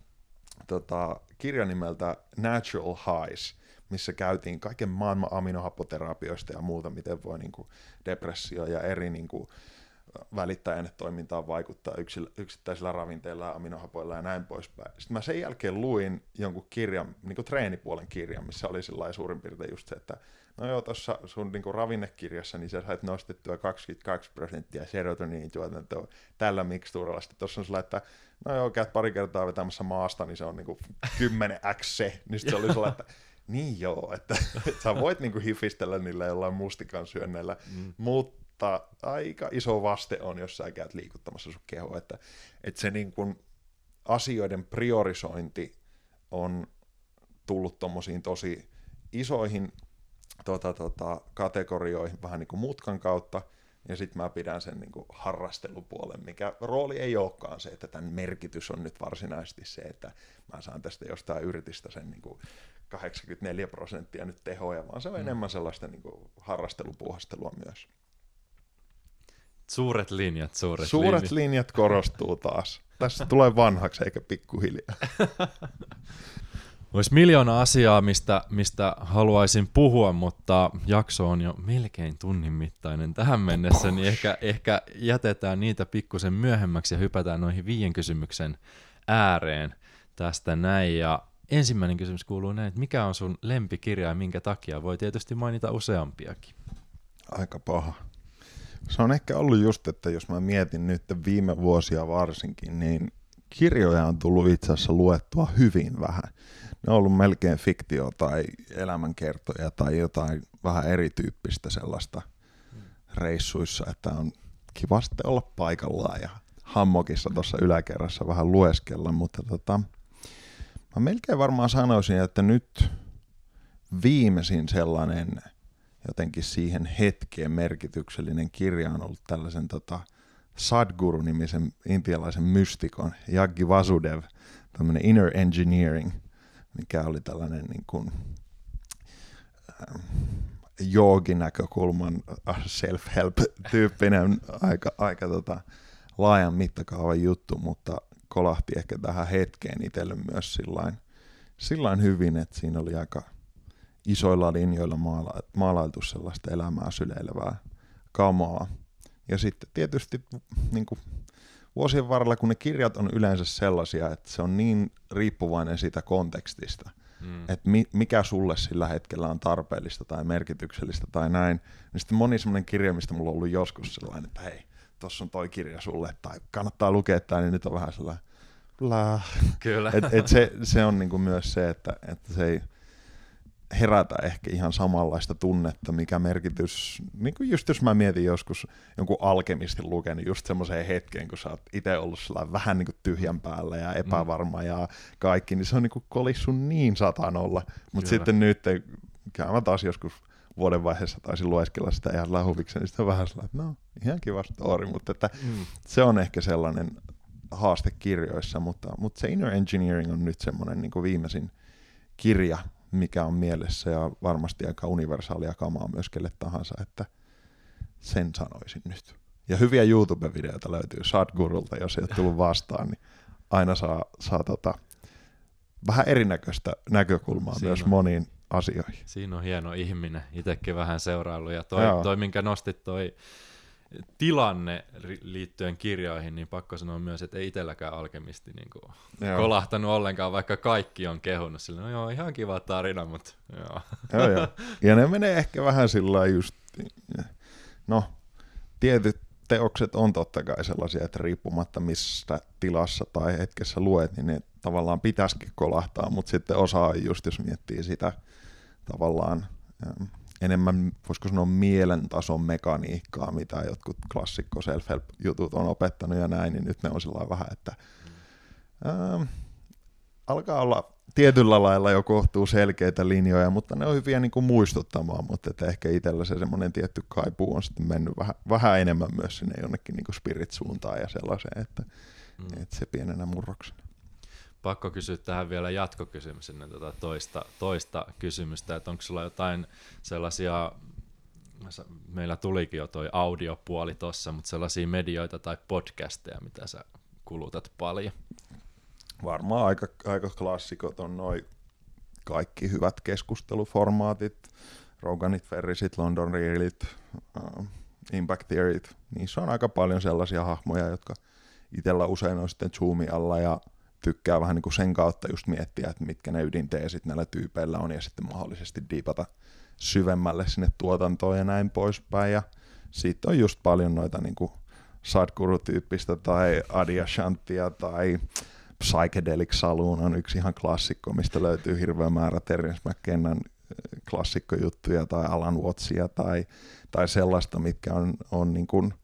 Speaker 2: tota, kirja nimeltä Natural Highs, missä käytiin kaiken maailman aminohappoterapioista ja muuta, miten voi niin kuin depressio ja eri niin kuin toimintaan vaikuttaa yksittäisillä ravinteilla ja aminohapoilla ja näin poispäin. Sitten mä sen jälkeen luin jonkun kirjan, niin kuin treenipuolen kirjan, missä oli sillä suurin piirtein just se, että no joo, tuossa sun niin kuin ravinnekirjassa, niin sä sait nostettua 22 prosenttia serotoniin tuotantoa tällä mikstuuralla. Sitten tuossa on sillä, että no joo, käyt pari kertaa vetämässä maasta, niin se on niin kuin 10x se. Niin se oli sellainen, että niin joo, että, että sä voit niinku hifistellä niillä jollain mustikan syönneillä, mm. mutta aika iso vaste on, jos sä käyt liikuttamassa sun kehoa, että, että se niinku asioiden priorisointi on tullut tommosiin tosi isoihin tota, tota, kategorioihin vähän niin kuin mutkan kautta, Ja sitten mä pidän sen niin kuin harrastelupuolen, mikä rooli ei olekaan se, että tämän merkitys on nyt varsinaisesti se, että mä saan tästä jostain yritistä sen niin kuin 84 prosenttia nyt tehoja, vaan se on mm. enemmän sellaista niin kuin harrastelupuhastelua myös.
Speaker 1: Suuret linjat, suuret,
Speaker 2: suuret
Speaker 1: linjat.
Speaker 2: linjat korostuu taas. Tässä tulee vanhaksi eikä pikkuhiljaa.
Speaker 1: Olisi miljoona asiaa, mistä, mistä haluaisin puhua, mutta jakso on jo melkein tunnin mittainen tähän mennessä, niin ehkä, ehkä jätetään niitä pikkusen myöhemmäksi ja hypätään noihin viien kysymyksen ääreen tästä näin. Ja ensimmäinen kysymys kuuluu näin, että mikä on sun lempikirja ja minkä takia? Voi tietysti mainita useampiakin.
Speaker 2: Aika paha. Se on ehkä ollut just, että jos mä mietin nyt viime vuosia varsinkin, niin kirjoja on tullut itse asiassa luettua hyvin vähän. Ne on ollut melkein fiktio tai elämänkertoja tai jotain vähän erityyppistä sellaista reissuissa, että on kiva sitten olla paikallaan ja hammokissa tuossa yläkerrassa vähän lueskella, mutta tota, mä melkein varmaan sanoisin, että nyt viimeisin sellainen jotenkin siihen hetkeen merkityksellinen kirja on ollut tällaisen tota, Sadguru-nimisen intialaisen mystikon. Jaggi Vasudev, tämmöinen Inner Engineering, mikä oli tällainen niin kuin, äh, jooginäkökulman self-help-tyyppinen aika, aika tota, laajan mittakaavan juttu, mutta kolahti ehkä tähän hetkeen itselle myös sillain, sillain hyvin, että siinä oli aika isoilla linjoilla maala, maalailtu sellaista elämää syleilevää kamaa. Ja sitten tietysti niin kuin vuosien varrella, kun ne kirjat on yleensä sellaisia, että se on niin riippuvainen siitä kontekstista, mm. että mi, mikä sulle sillä hetkellä on tarpeellista tai merkityksellistä tai näin, niin sitten moni semmoinen kirja, mistä mulla on ollut joskus sellainen, että hei, tuossa on toi kirja sulle, tai kannattaa lukea tämä, niin nyt on vähän sellainen, blah.
Speaker 1: Kyllä.
Speaker 2: Et, et se, se on niinku myös se, että, että se ei, herätä ehkä ihan samanlaista tunnetta, mikä merkitys, niin kuin just jos mä mietin joskus jonkun alkemistin lukenut just semmoiseen hetkeen, kun sä oot itse ollut vähän niin kuin tyhjän päällä ja epävarma mm. ja kaikki, niin se on niin kuin kolissu niin satanolla. Mutta sitten nyt, kyllä mä taas joskus vuoden vaiheessa taisin lueskella sitä ihan lähuviksen, niin sitten on vähän sellainen, että no, ihan kiva story, mutta että mm. se on ehkä sellainen haaste kirjoissa, mutta, mutta se Inner Engineering on nyt semmoinen niin kuin viimeisin kirja, mikä on mielessä ja varmasti aika universaalia kamaa myös kelle tahansa, että sen sanoisin nyt. Ja hyviä YouTube-videoita löytyy Sadgurulta, jos ei ole tullut vastaan, niin aina saa, saa tota, vähän erinäköistä näkökulmaa Siinä myös on. moniin asioihin.
Speaker 1: Siinä on hieno ihminen, itsekin vähän seurailu. Ja toi, toi minkä nostit, toi tilanne liittyen kirjoihin, niin pakko sanoa myös, että ei itselläkään alkemisti niin kuin kolahtanut ollenkaan, vaikka kaikki on kehunut. Sillä, no joo, ihan kiva tarina, mutta joo.
Speaker 2: joo, joo. Ja ne menee ehkä vähän sillä just, no, tietyt teokset on totta kai sellaisia, että riippumatta mistä tilassa tai hetkessä luet, niin ne tavallaan pitäisikin kolahtaa, mutta sitten osaa just, jos miettii sitä tavallaan enemmän, voisiko sanoa, mielentason mekaniikkaa, mitä jotkut klassikko self-help-jutut on opettanut ja näin, niin nyt ne on sillä vähän, että ää, alkaa olla tietyllä lailla jo kohtuu selkeitä linjoja, mutta ne on hyviä niin kuin muistuttamaan, mutta että ehkä itsellä se semmoinen tietty kaipuu on sitten mennyt vähän, vähän enemmän myös sinne jonnekin niin kuin spirit-suuntaan ja sellaiseen, että, mm. että se pienenä murroksena
Speaker 1: pakko kysyä tähän vielä jatkokysymys ennen tuota toista, toista kysymystä, että onko sulla jotain sellaisia, meillä tulikin jo toi audiopuoli tossa, mutta sellaisia medioita tai podcasteja, mitä sä kulutat paljon?
Speaker 2: Varmaan aika, aika klassikot on noin kaikki hyvät keskusteluformaatit, Roganit, Ferrisit, London Realit, uh, Impact Theoryt, niissä on aika paljon sellaisia hahmoja, jotka itsellä usein on sitten Zoomi alla ja tykkää vähän niin kuin sen kautta just miettiä, että mitkä ne ydinteesit näillä tyypeillä on ja sitten mahdollisesti diipata syvemmälle sinne tuotantoon ja näin poispäin. Ja siitä on just paljon noita niin kuin Sadhguru-tyyppistä tai Adyashantia tai Psychedelic Saloon on yksi ihan klassikko, mistä löytyy hirveä määrä Terence McKennan äh, klassikkojuttuja tai Alan Wattsia tai, tai sellaista, mitkä on, on niin kuin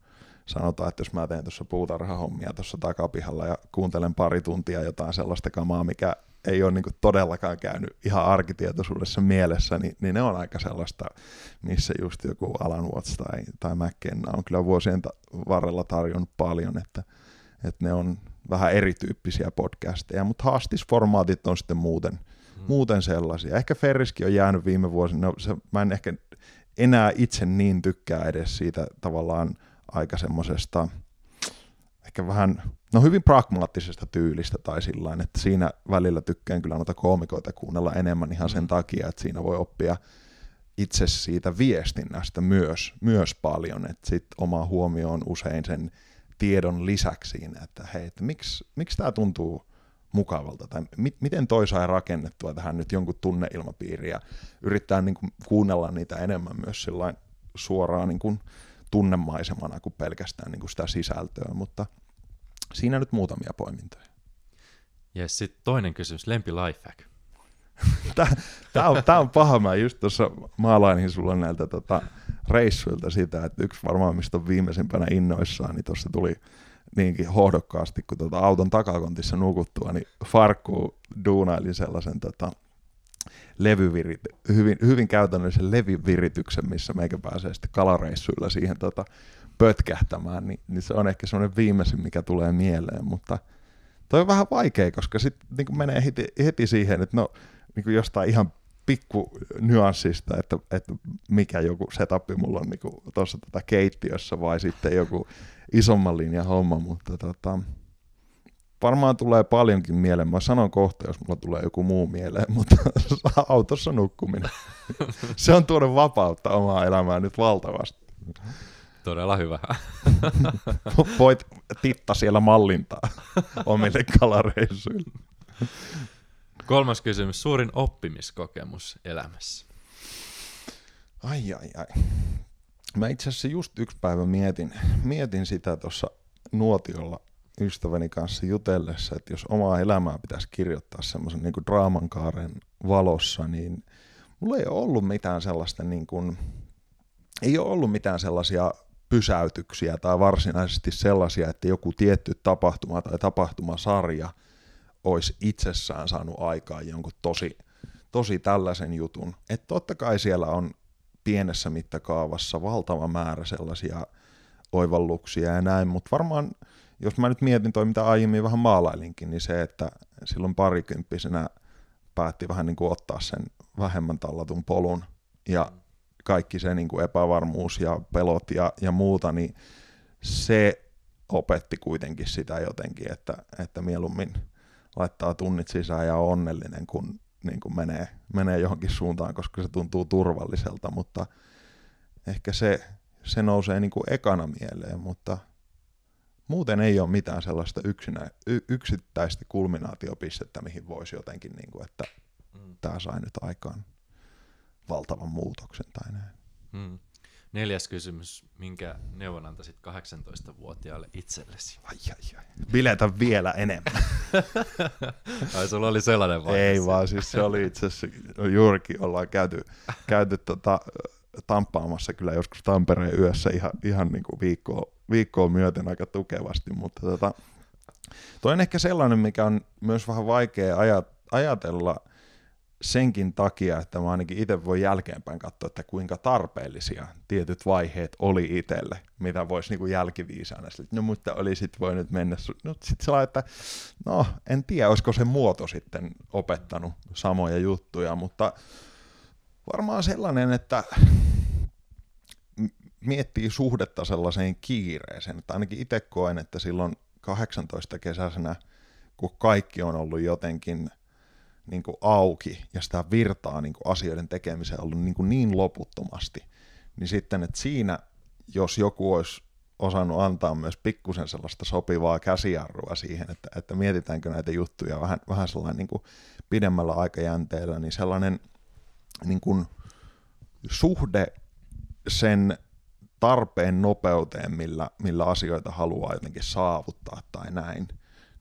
Speaker 2: sanotaan, että jos mä teen tuossa puutarhahommia tuossa takapihalla ja kuuntelen pari tuntia jotain sellaista kamaa, mikä ei ole niin todellakaan käynyt ihan arkitietoisuudessa mielessä, niin, niin ne on aika sellaista, missä just joku Alan Watts tai, tai McKenna on kyllä vuosien ta- varrella tarjonnut paljon, että, että ne on vähän erityyppisiä podcasteja, mutta haastisformaatit on sitten muuten, hmm. muuten sellaisia. Ehkä Ferriskin on jäänyt viime vuosina, no, se, mä en ehkä enää itse niin tykkää edes siitä tavallaan aika semmoisesta, ehkä vähän, no hyvin pragmaattisesta tyylistä tai sillä että siinä välillä tykkään kyllä noita koomikoita kuunnella enemmän ihan sen mm. takia, että siinä voi oppia itse siitä viestinnästä myös, myös paljon, että sitten oma huomio on usein sen tiedon lisäksi siinä, että hei, että miksi, miksi tämä tuntuu mukavalta, tai mi- miten toi sai rakennettua tähän nyt jonkun tunneilmapiiriä, ja yrittää niin kuin kuunnella niitä enemmän myös suoraan niin kuin tunnemaisemana kuin pelkästään niin kuin sitä sisältöä, mutta siinä nyt muutamia poimintoja.
Speaker 1: Ja sitten toinen kysymys, lempi lifehack.
Speaker 2: Tämä on, tää on paha, mä just tuossa maalainin sulla näiltä tota, reissuilta sitä, että yksi varmaan mistä on viimeisimpänä innoissaan, niin tuossa tuli niinkin hohdokkaasti, kun tuota auton takakontissa nukuttua, niin Farkku duunaili sellaisen tota, levyvirit, hyvin, hyvin käytännöllisen levyvirityksen, missä meikä pääsee sitten kalareissuilla siihen tota, pötkähtämään, niin, niin se on ehkä semmoinen viimeisin, mikä tulee mieleen, mutta toi on vähän vaikea, koska sitten niin menee heti, heti siihen, että no niin jostain ihan pikku nyanssista, että, että mikä joku setup mulla on niin tuossa tota keittiössä vai sitten joku isomman linjan homma, mutta tota, varmaan tulee paljonkin mieleen. Mä sanon kohta, jos mulla tulee joku muu mieleen, mutta autossa nukkuminen. Se on tuonut vapautta omaa elämää nyt valtavasti.
Speaker 1: Todella hyvä.
Speaker 2: Voit titta siellä mallintaa omille kalareissuille.
Speaker 1: Kolmas kysymys. Suurin oppimiskokemus elämässä?
Speaker 2: Ai ai ai. Mä itse asiassa just yksi päivä mietin, mietin sitä tuossa nuotiolla ystäväni kanssa jutellessa, että jos omaa elämää pitäisi kirjoittaa semmoisen niin draamankaaren valossa, niin mulla ei ole ollut mitään sellaista niin kuin, ei ole ollut mitään sellaisia pysäytyksiä tai varsinaisesti sellaisia, että joku tietty tapahtuma tai tapahtumasarja olisi itsessään saanut aikaan jonkun tosi, tosi tällaisen jutun. Että totta kai siellä on pienessä mittakaavassa valtava määrä sellaisia oivalluksia ja näin, mutta varmaan jos mä nyt mietin toi, mitä aiemmin vähän maalailinkin, niin se, että silloin parikymppisenä päätti vähän niin kuin ottaa sen vähemmän tallatun polun ja kaikki se niin kuin epävarmuus ja pelot ja, ja muuta, niin se opetti kuitenkin sitä jotenkin, että, että mieluummin laittaa tunnit sisään ja on onnellinen, kun niin kuin menee, menee johonkin suuntaan, koska se tuntuu turvalliselta, mutta ehkä se, se nousee niin kuin ekana mieleen, mutta muuten ei ole mitään sellaista yksinä, y, yksittäistä kulminaatiopistettä, mihin voisi jotenkin, niin kuin, että mm. tämä sai nyt aikaan valtavan muutoksen tai näin. Mm.
Speaker 1: Neljäs kysymys. Minkä neuvon antaisit 18-vuotiaalle itsellesi?
Speaker 2: Ai, ai, ai. Biletä vielä enemmän.
Speaker 1: ai sulla oli sellainen vaihe.
Speaker 2: Ei vaan, siis se oli itse asiassa, no juurikin ollaan käyty, käyty tota, tamppaamassa kyllä joskus Tampereen yössä ihan, ihan niin kuin viikkoa, viikkoa myöten aika tukevasti, mutta tota, toi on ehkä sellainen, mikä on myös vähän vaikea ajatella – senkin takia, että mä ainakin itse voi jälkeenpäin katsoa, että kuinka tarpeellisia tietyt vaiheet oli itselle, mitä voisi niin jälkiviisaana. No mutta oli sitten voinut mennä, no sitten se että no en tiedä, olisiko se muoto sitten opettanut samoja juttuja, mutta varmaan sellainen, että miettii suhdetta sellaiseen kiireeseen, että ainakin itse koen, että silloin 18 kesäisenä, kun kaikki on ollut jotenkin – niin kuin auki ja sitä virtaa niin kuin asioiden tekemiseen ollut niin, kuin niin loputtomasti, niin sitten, että siinä, jos joku olisi osannut antaa myös pikkusen sellaista sopivaa käsijarrua siihen, että, että mietitäänkö näitä juttuja vähän, vähän sellainen niin kuin pidemmällä aikajänteellä, niin sellainen niin kuin suhde sen tarpeen nopeuteen, millä, millä asioita haluaa jotenkin saavuttaa tai näin,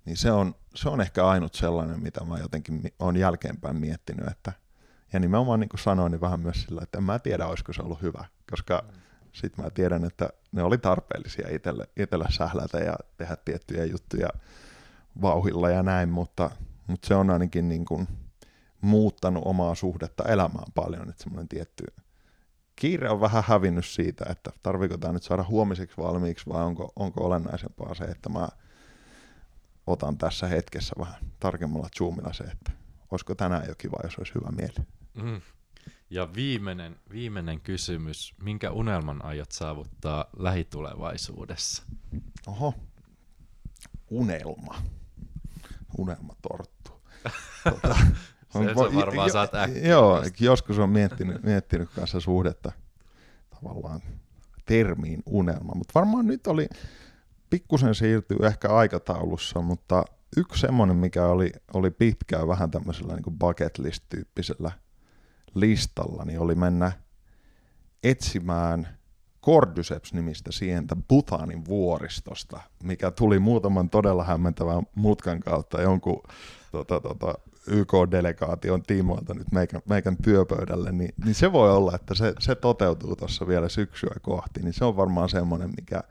Speaker 2: niin se on, se on ehkä ainut sellainen, mitä mä jotenkin on jälkeenpäin miettinyt, että ja nimenomaan niin kuin sanoin, niin vähän myös sillä, että en mä tiedä, olisiko se ollut hyvä, koska sitten mä tiedän, että ne oli tarpeellisia itselle, itselle sählätä ja tehdä tiettyjä juttuja vauhilla ja näin, mutta, mutta se on ainakin niin kuin muuttanut omaa suhdetta elämään paljon, että semmoinen tietty kiire on vähän hävinnyt siitä, että tarviiko tämä nyt saada huomiseksi valmiiksi vai onko, onko olennaisempaa se, että mä otan tässä hetkessä vähän tarkemmalla zoomilla se, että olisiko tänään jo kiva, jos olisi hyvä mieli. Mm.
Speaker 1: Ja viimeinen, viimeinen kysymys. Minkä unelman aiot saavuttaa lähitulevaisuudessa?
Speaker 2: Oho, unelma. Unelma torttu. Tota,
Speaker 1: on, se varmaan jo, saat äkkiä.
Speaker 2: Joo, joskus on miettinyt, miettinyt kanssa suhdetta tavallaan termiin unelma, mutta varmaan nyt oli pikkusen siirtyy ehkä aikataulussa, mutta yksi semmoinen, mikä oli, oli pitkään vähän tämmöisellä niin bucket list-tyyppisellä listalla, niin oli mennä etsimään Cordyceps-nimistä sientä Butanin vuoristosta, mikä tuli muutaman todella hämmentävän mutkan kautta jonkun tota, tota, YK-delegaation tiimoilta nyt meikän, meikän työpöydälle, niin, niin se voi olla, että se, se toteutuu tuossa vielä syksyä kohti, niin se on varmaan semmoinen, mikä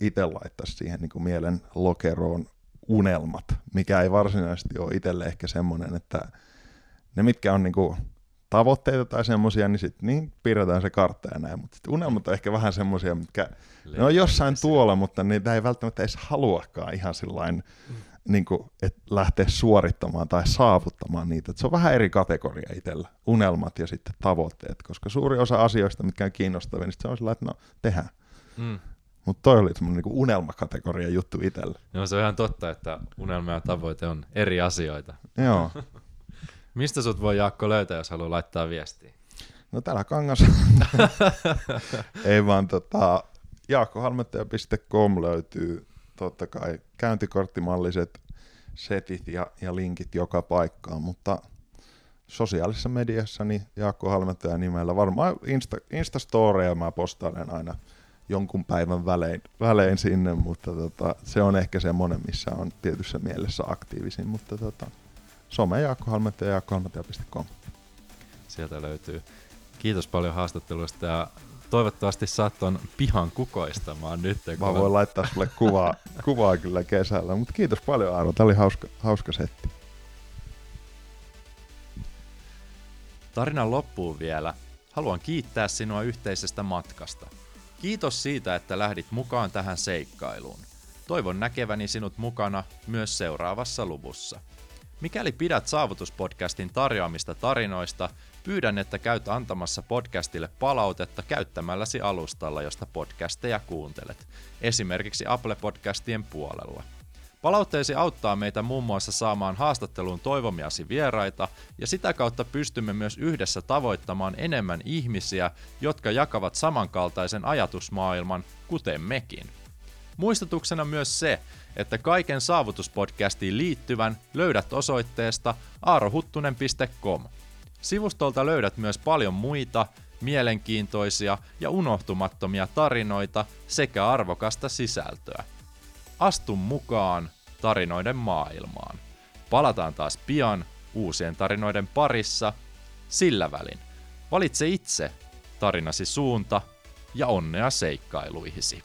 Speaker 2: itse laittaisi siihen niin kuin mielen lokeroon unelmat, mikä ei varsinaisesti ole itselle ehkä semmoinen, että ne mitkä on niin kuin tavoitteita tai semmoisia, niin sitten niin piirretään se kartta ja näin, mutta sitten unelmat on ehkä vähän semmoisia, mitkä ne on jossain tuolla, mutta niitä ei välttämättä edes haluakaan ihan sillain, mm. Niin kuin, että lähteä suorittamaan tai saavuttamaan niitä. Et se on vähän eri kategoria itsellä, unelmat ja sitten tavoitteet, koska suuri osa asioista, mitkä on kiinnostavia, niin se on sillä, että no tehdään. Mm. Mutta toi oli semmoinen niinku unelmakategoria juttu itselle.
Speaker 1: Joo, se on ihan totta, että unelma ja tavoite on eri asioita.
Speaker 2: Joo.
Speaker 1: Mistä sut voi Jaakko löytää, jos haluaa laittaa viestiä?
Speaker 2: No täällä kangas. Ei vaan tota, jaakkohalmettaja.com löytyy totta kai käyntikorttimalliset setit ja, ja linkit joka paikkaan, mutta sosiaalisessa mediassa niin Jaakko Halmettaja nimellä. Varmaan Insta, Instastoreja mä postailen aina jonkun päivän välein, välein sinne, mutta tota, se on ehkä semmoinen, missä on tietyssä mielessä aktiivisin, mutta tota, some Jaakko Halmettaja ja jaakkohalmettaja.com.
Speaker 1: Sieltä löytyy. Kiitos paljon haastattelusta ja toivottavasti saat ton pihan kukoistamaan nyt.
Speaker 2: Mä voin laittaa sulle kuvaa, kuvaa kyllä kesällä, mutta kiitos paljon Aaro, tämä oli hauska, hauska setti.
Speaker 1: Tarinan loppuun vielä. Haluan kiittää sinua yhteisestä matkasta. Kiitos siitä, että lähdit mukaan tähän seikkailuun. Toivon näkeväni sinut mukana myös seuraavassa luvussa. Mikäli pidät Saavutuspodcastin tarjoamista tarinoista, pyydän, että käyt antamassa podcastille palautetta käyttämälläsi alustalla, josta podcasteja kuuntelet, esimerkiksi Apple-podcastien puolella. Palautteesi auttaa meitä muun muassa saamaan haastatteluun toivomiasi vieraita, ja sitä kautta pystymme myös yhdessä tavoittamaan enemmän ihmisiä, jotka jakavat samankaltaisen ajatusmaailman, kuten mekin. Muistutuksena myös se, että kaiken saavutuspodcastiin liittyvän löydät osoitteesta aarohuttunen.com. Sivustolta löydät myös paljon muita, mielenkiintoisia ja unohtumattomia tarinoita sekä arvokasta sisältöä. Astu mukaan tarinoiden maailmaan. Palataan taas pian uusien tarinoiden parissa. Sillä välin valitse itse tarinasi suunta ja onnea seikkailuihisi.